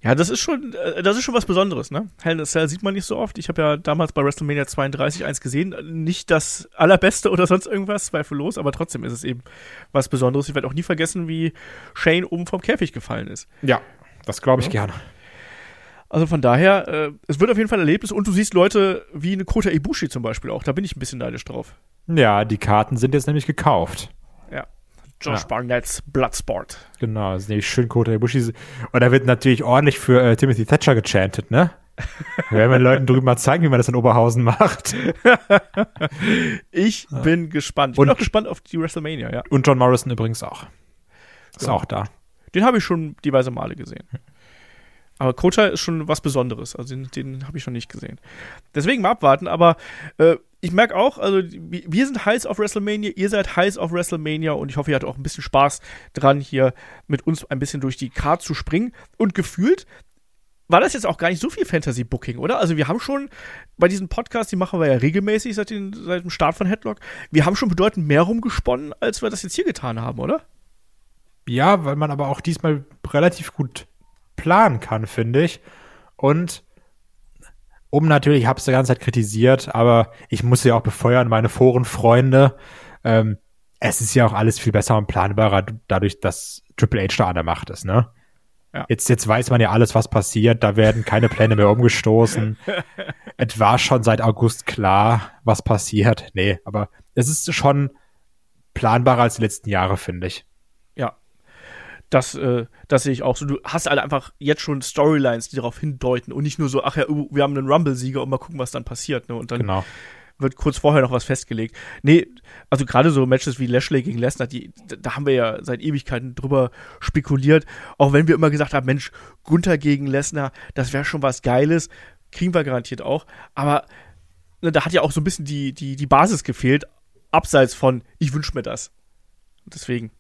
Ja, das ist schon, äh, das ist schon was Besonderes, ne? Hell in a Cell sieht man nicht so oft. Ich habe ja damals bei WrestleMania 32 eins gesehen. Nicht das allerbeste <laughs> oder sonst irgendwas, zweifellos, aber trotzdem ist es eben was Besonderes. Ich werde auch nie vergessen, wie Shane oben vom Käfig gefallen ist.
Ja, das glaube ich ja. gerne.
Also von daher, äh, es wird auf jeden Fall ein Erlebnis und du siehst Leute wie eine Kota Ibushi zum Beispiel auch. Da bin ich ein bisschen neidisch drauf.
Ja, die Karten sind jetzt nämlich gekauft.
Josh ja. Barnett's Bloodsport.
Genau, das ist nämlich schön Kota Ibushi. Und da wird natürlich ordentlich für äh, Timothy Thatcher gechantet, ne? <laughs> Wir werden den Leuten drüben mal zeigen, wie man das in Oberhausen macht.
ich bin gespannt. Ich bin und, auch gespannt auf die WrestleMania, ja.
Und John Morrison übrigens auch. Ist genau. auch da.
Den habe ich schon diverse Male gesehen. Aber Kota ist schon was Besonderes. Also den, den habe ich schon nicht gesehen. Deswegen mal abwarten. Aber äh, ich merke auch, also wir sind heiß auf WrestleMania, ihr seid heiß auf WrestleMania und ich hoffe, ihr hattet auch ein bisschen Spaß dran, hier mit uns ein bisschen durch die Card zu springen. Und gefühlt war das jetzt auch gar nicht so viel Fantasy-Booking, oder? Also wir haben schon bei diesem Podcast, die machen wir ja regelmäßig seit, den, seit dem Start von Headlock, wir haben schon bedeutend mehr rumgesponnen, als wir das jetzt hier getan haben, oder?
Ja, weil man aber auch diesmal relativ gut planen kann, finde ich. Und um natürlich, ich habe es die ganze Zeit kritisiert, aber ich muss ja auch befeuern, meine Forenfreunde. Ähm, es ist ja auch alles viel besser und planbarer, dadurch, dass Triple H da an der Macht ist, ne? Ja. Jetzt, jetzt weiß man ja alles, was passiert. Da werden keine Pläne mehr umgestoßen. <laughs> es war schon seit August klar, was passiert. Nee, aber es ist schon planbarer als die letzten Jahre, finde ich.
Das, äh, das sehe ich auch so. Du hast halt einfach jetzt schon Storylines, die darauf hindeuten und nicht nur so, ach ja, uh, wir haben einen Rumble-Sieger und mal gucken, was dann passiert. Ne? Und dann genau. wird kurz vorher noch was festgelegt. Nee, also gerade so Matches wie Lashley gegen Lesnar, die, da haben wir ja seit Ewigkeiten drüber spekuliert. Auch wenn wir immer gesagt haben, Mensch, Gunther gegen Lesnar, das wäre schon was Geiles. Kriegen wir garantiert auch. Aber ne, da hat ja auch so ein bisschen die, die, die Basis gefehlt, abseits von, ich wünsche mir das. Deswegen.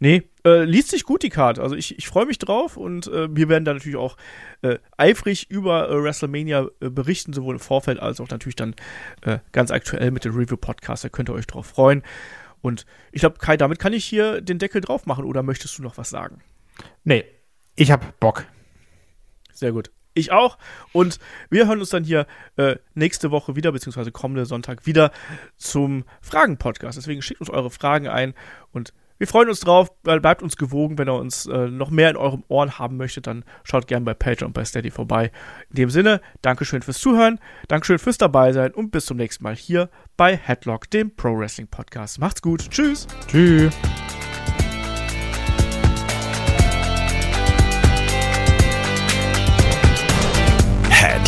Nee, äh, liest sich gut die Karte. Also ich, ich freue mich drauf und äh, wir werden da natürlich auch äh, eifrig über äh, WrestleMania äh, berichten, sowohl im Vorfeld als auch natürlich dann äh, ganz aktuell mit dem Review-Podcast. Da könnt ihr euch drauf freuen. Und ich glaube, Kai, damit kann ich hier den Deckel drauf machen oder möchtest du noch was sagen?
Nee, ich hab Bock.
Sehr gut. Ich auch. Und wir hören uns dann hier äh, nächste Woche wieder, beziehungsweise kommende Sonntag wieder zum Fragen-Podcast. Deswegen schickt uns eure Fragen ein und wir freuen uns drauf. Bleibt uns gewogen. Wenn ihr uns äh, noch mehr in euren Ohren haben möchtet, dann schaut gerne bei Patreon und bei Steady vorbei. In dem Sinne, Dankeschön fürs Zuhören, Dankeschön fürs Dabeisein und bis zum nächsten Mal hier bei Headlock, dem Pro Wrestling Podcast. Macht's gut. Tschüss.
Tschüss.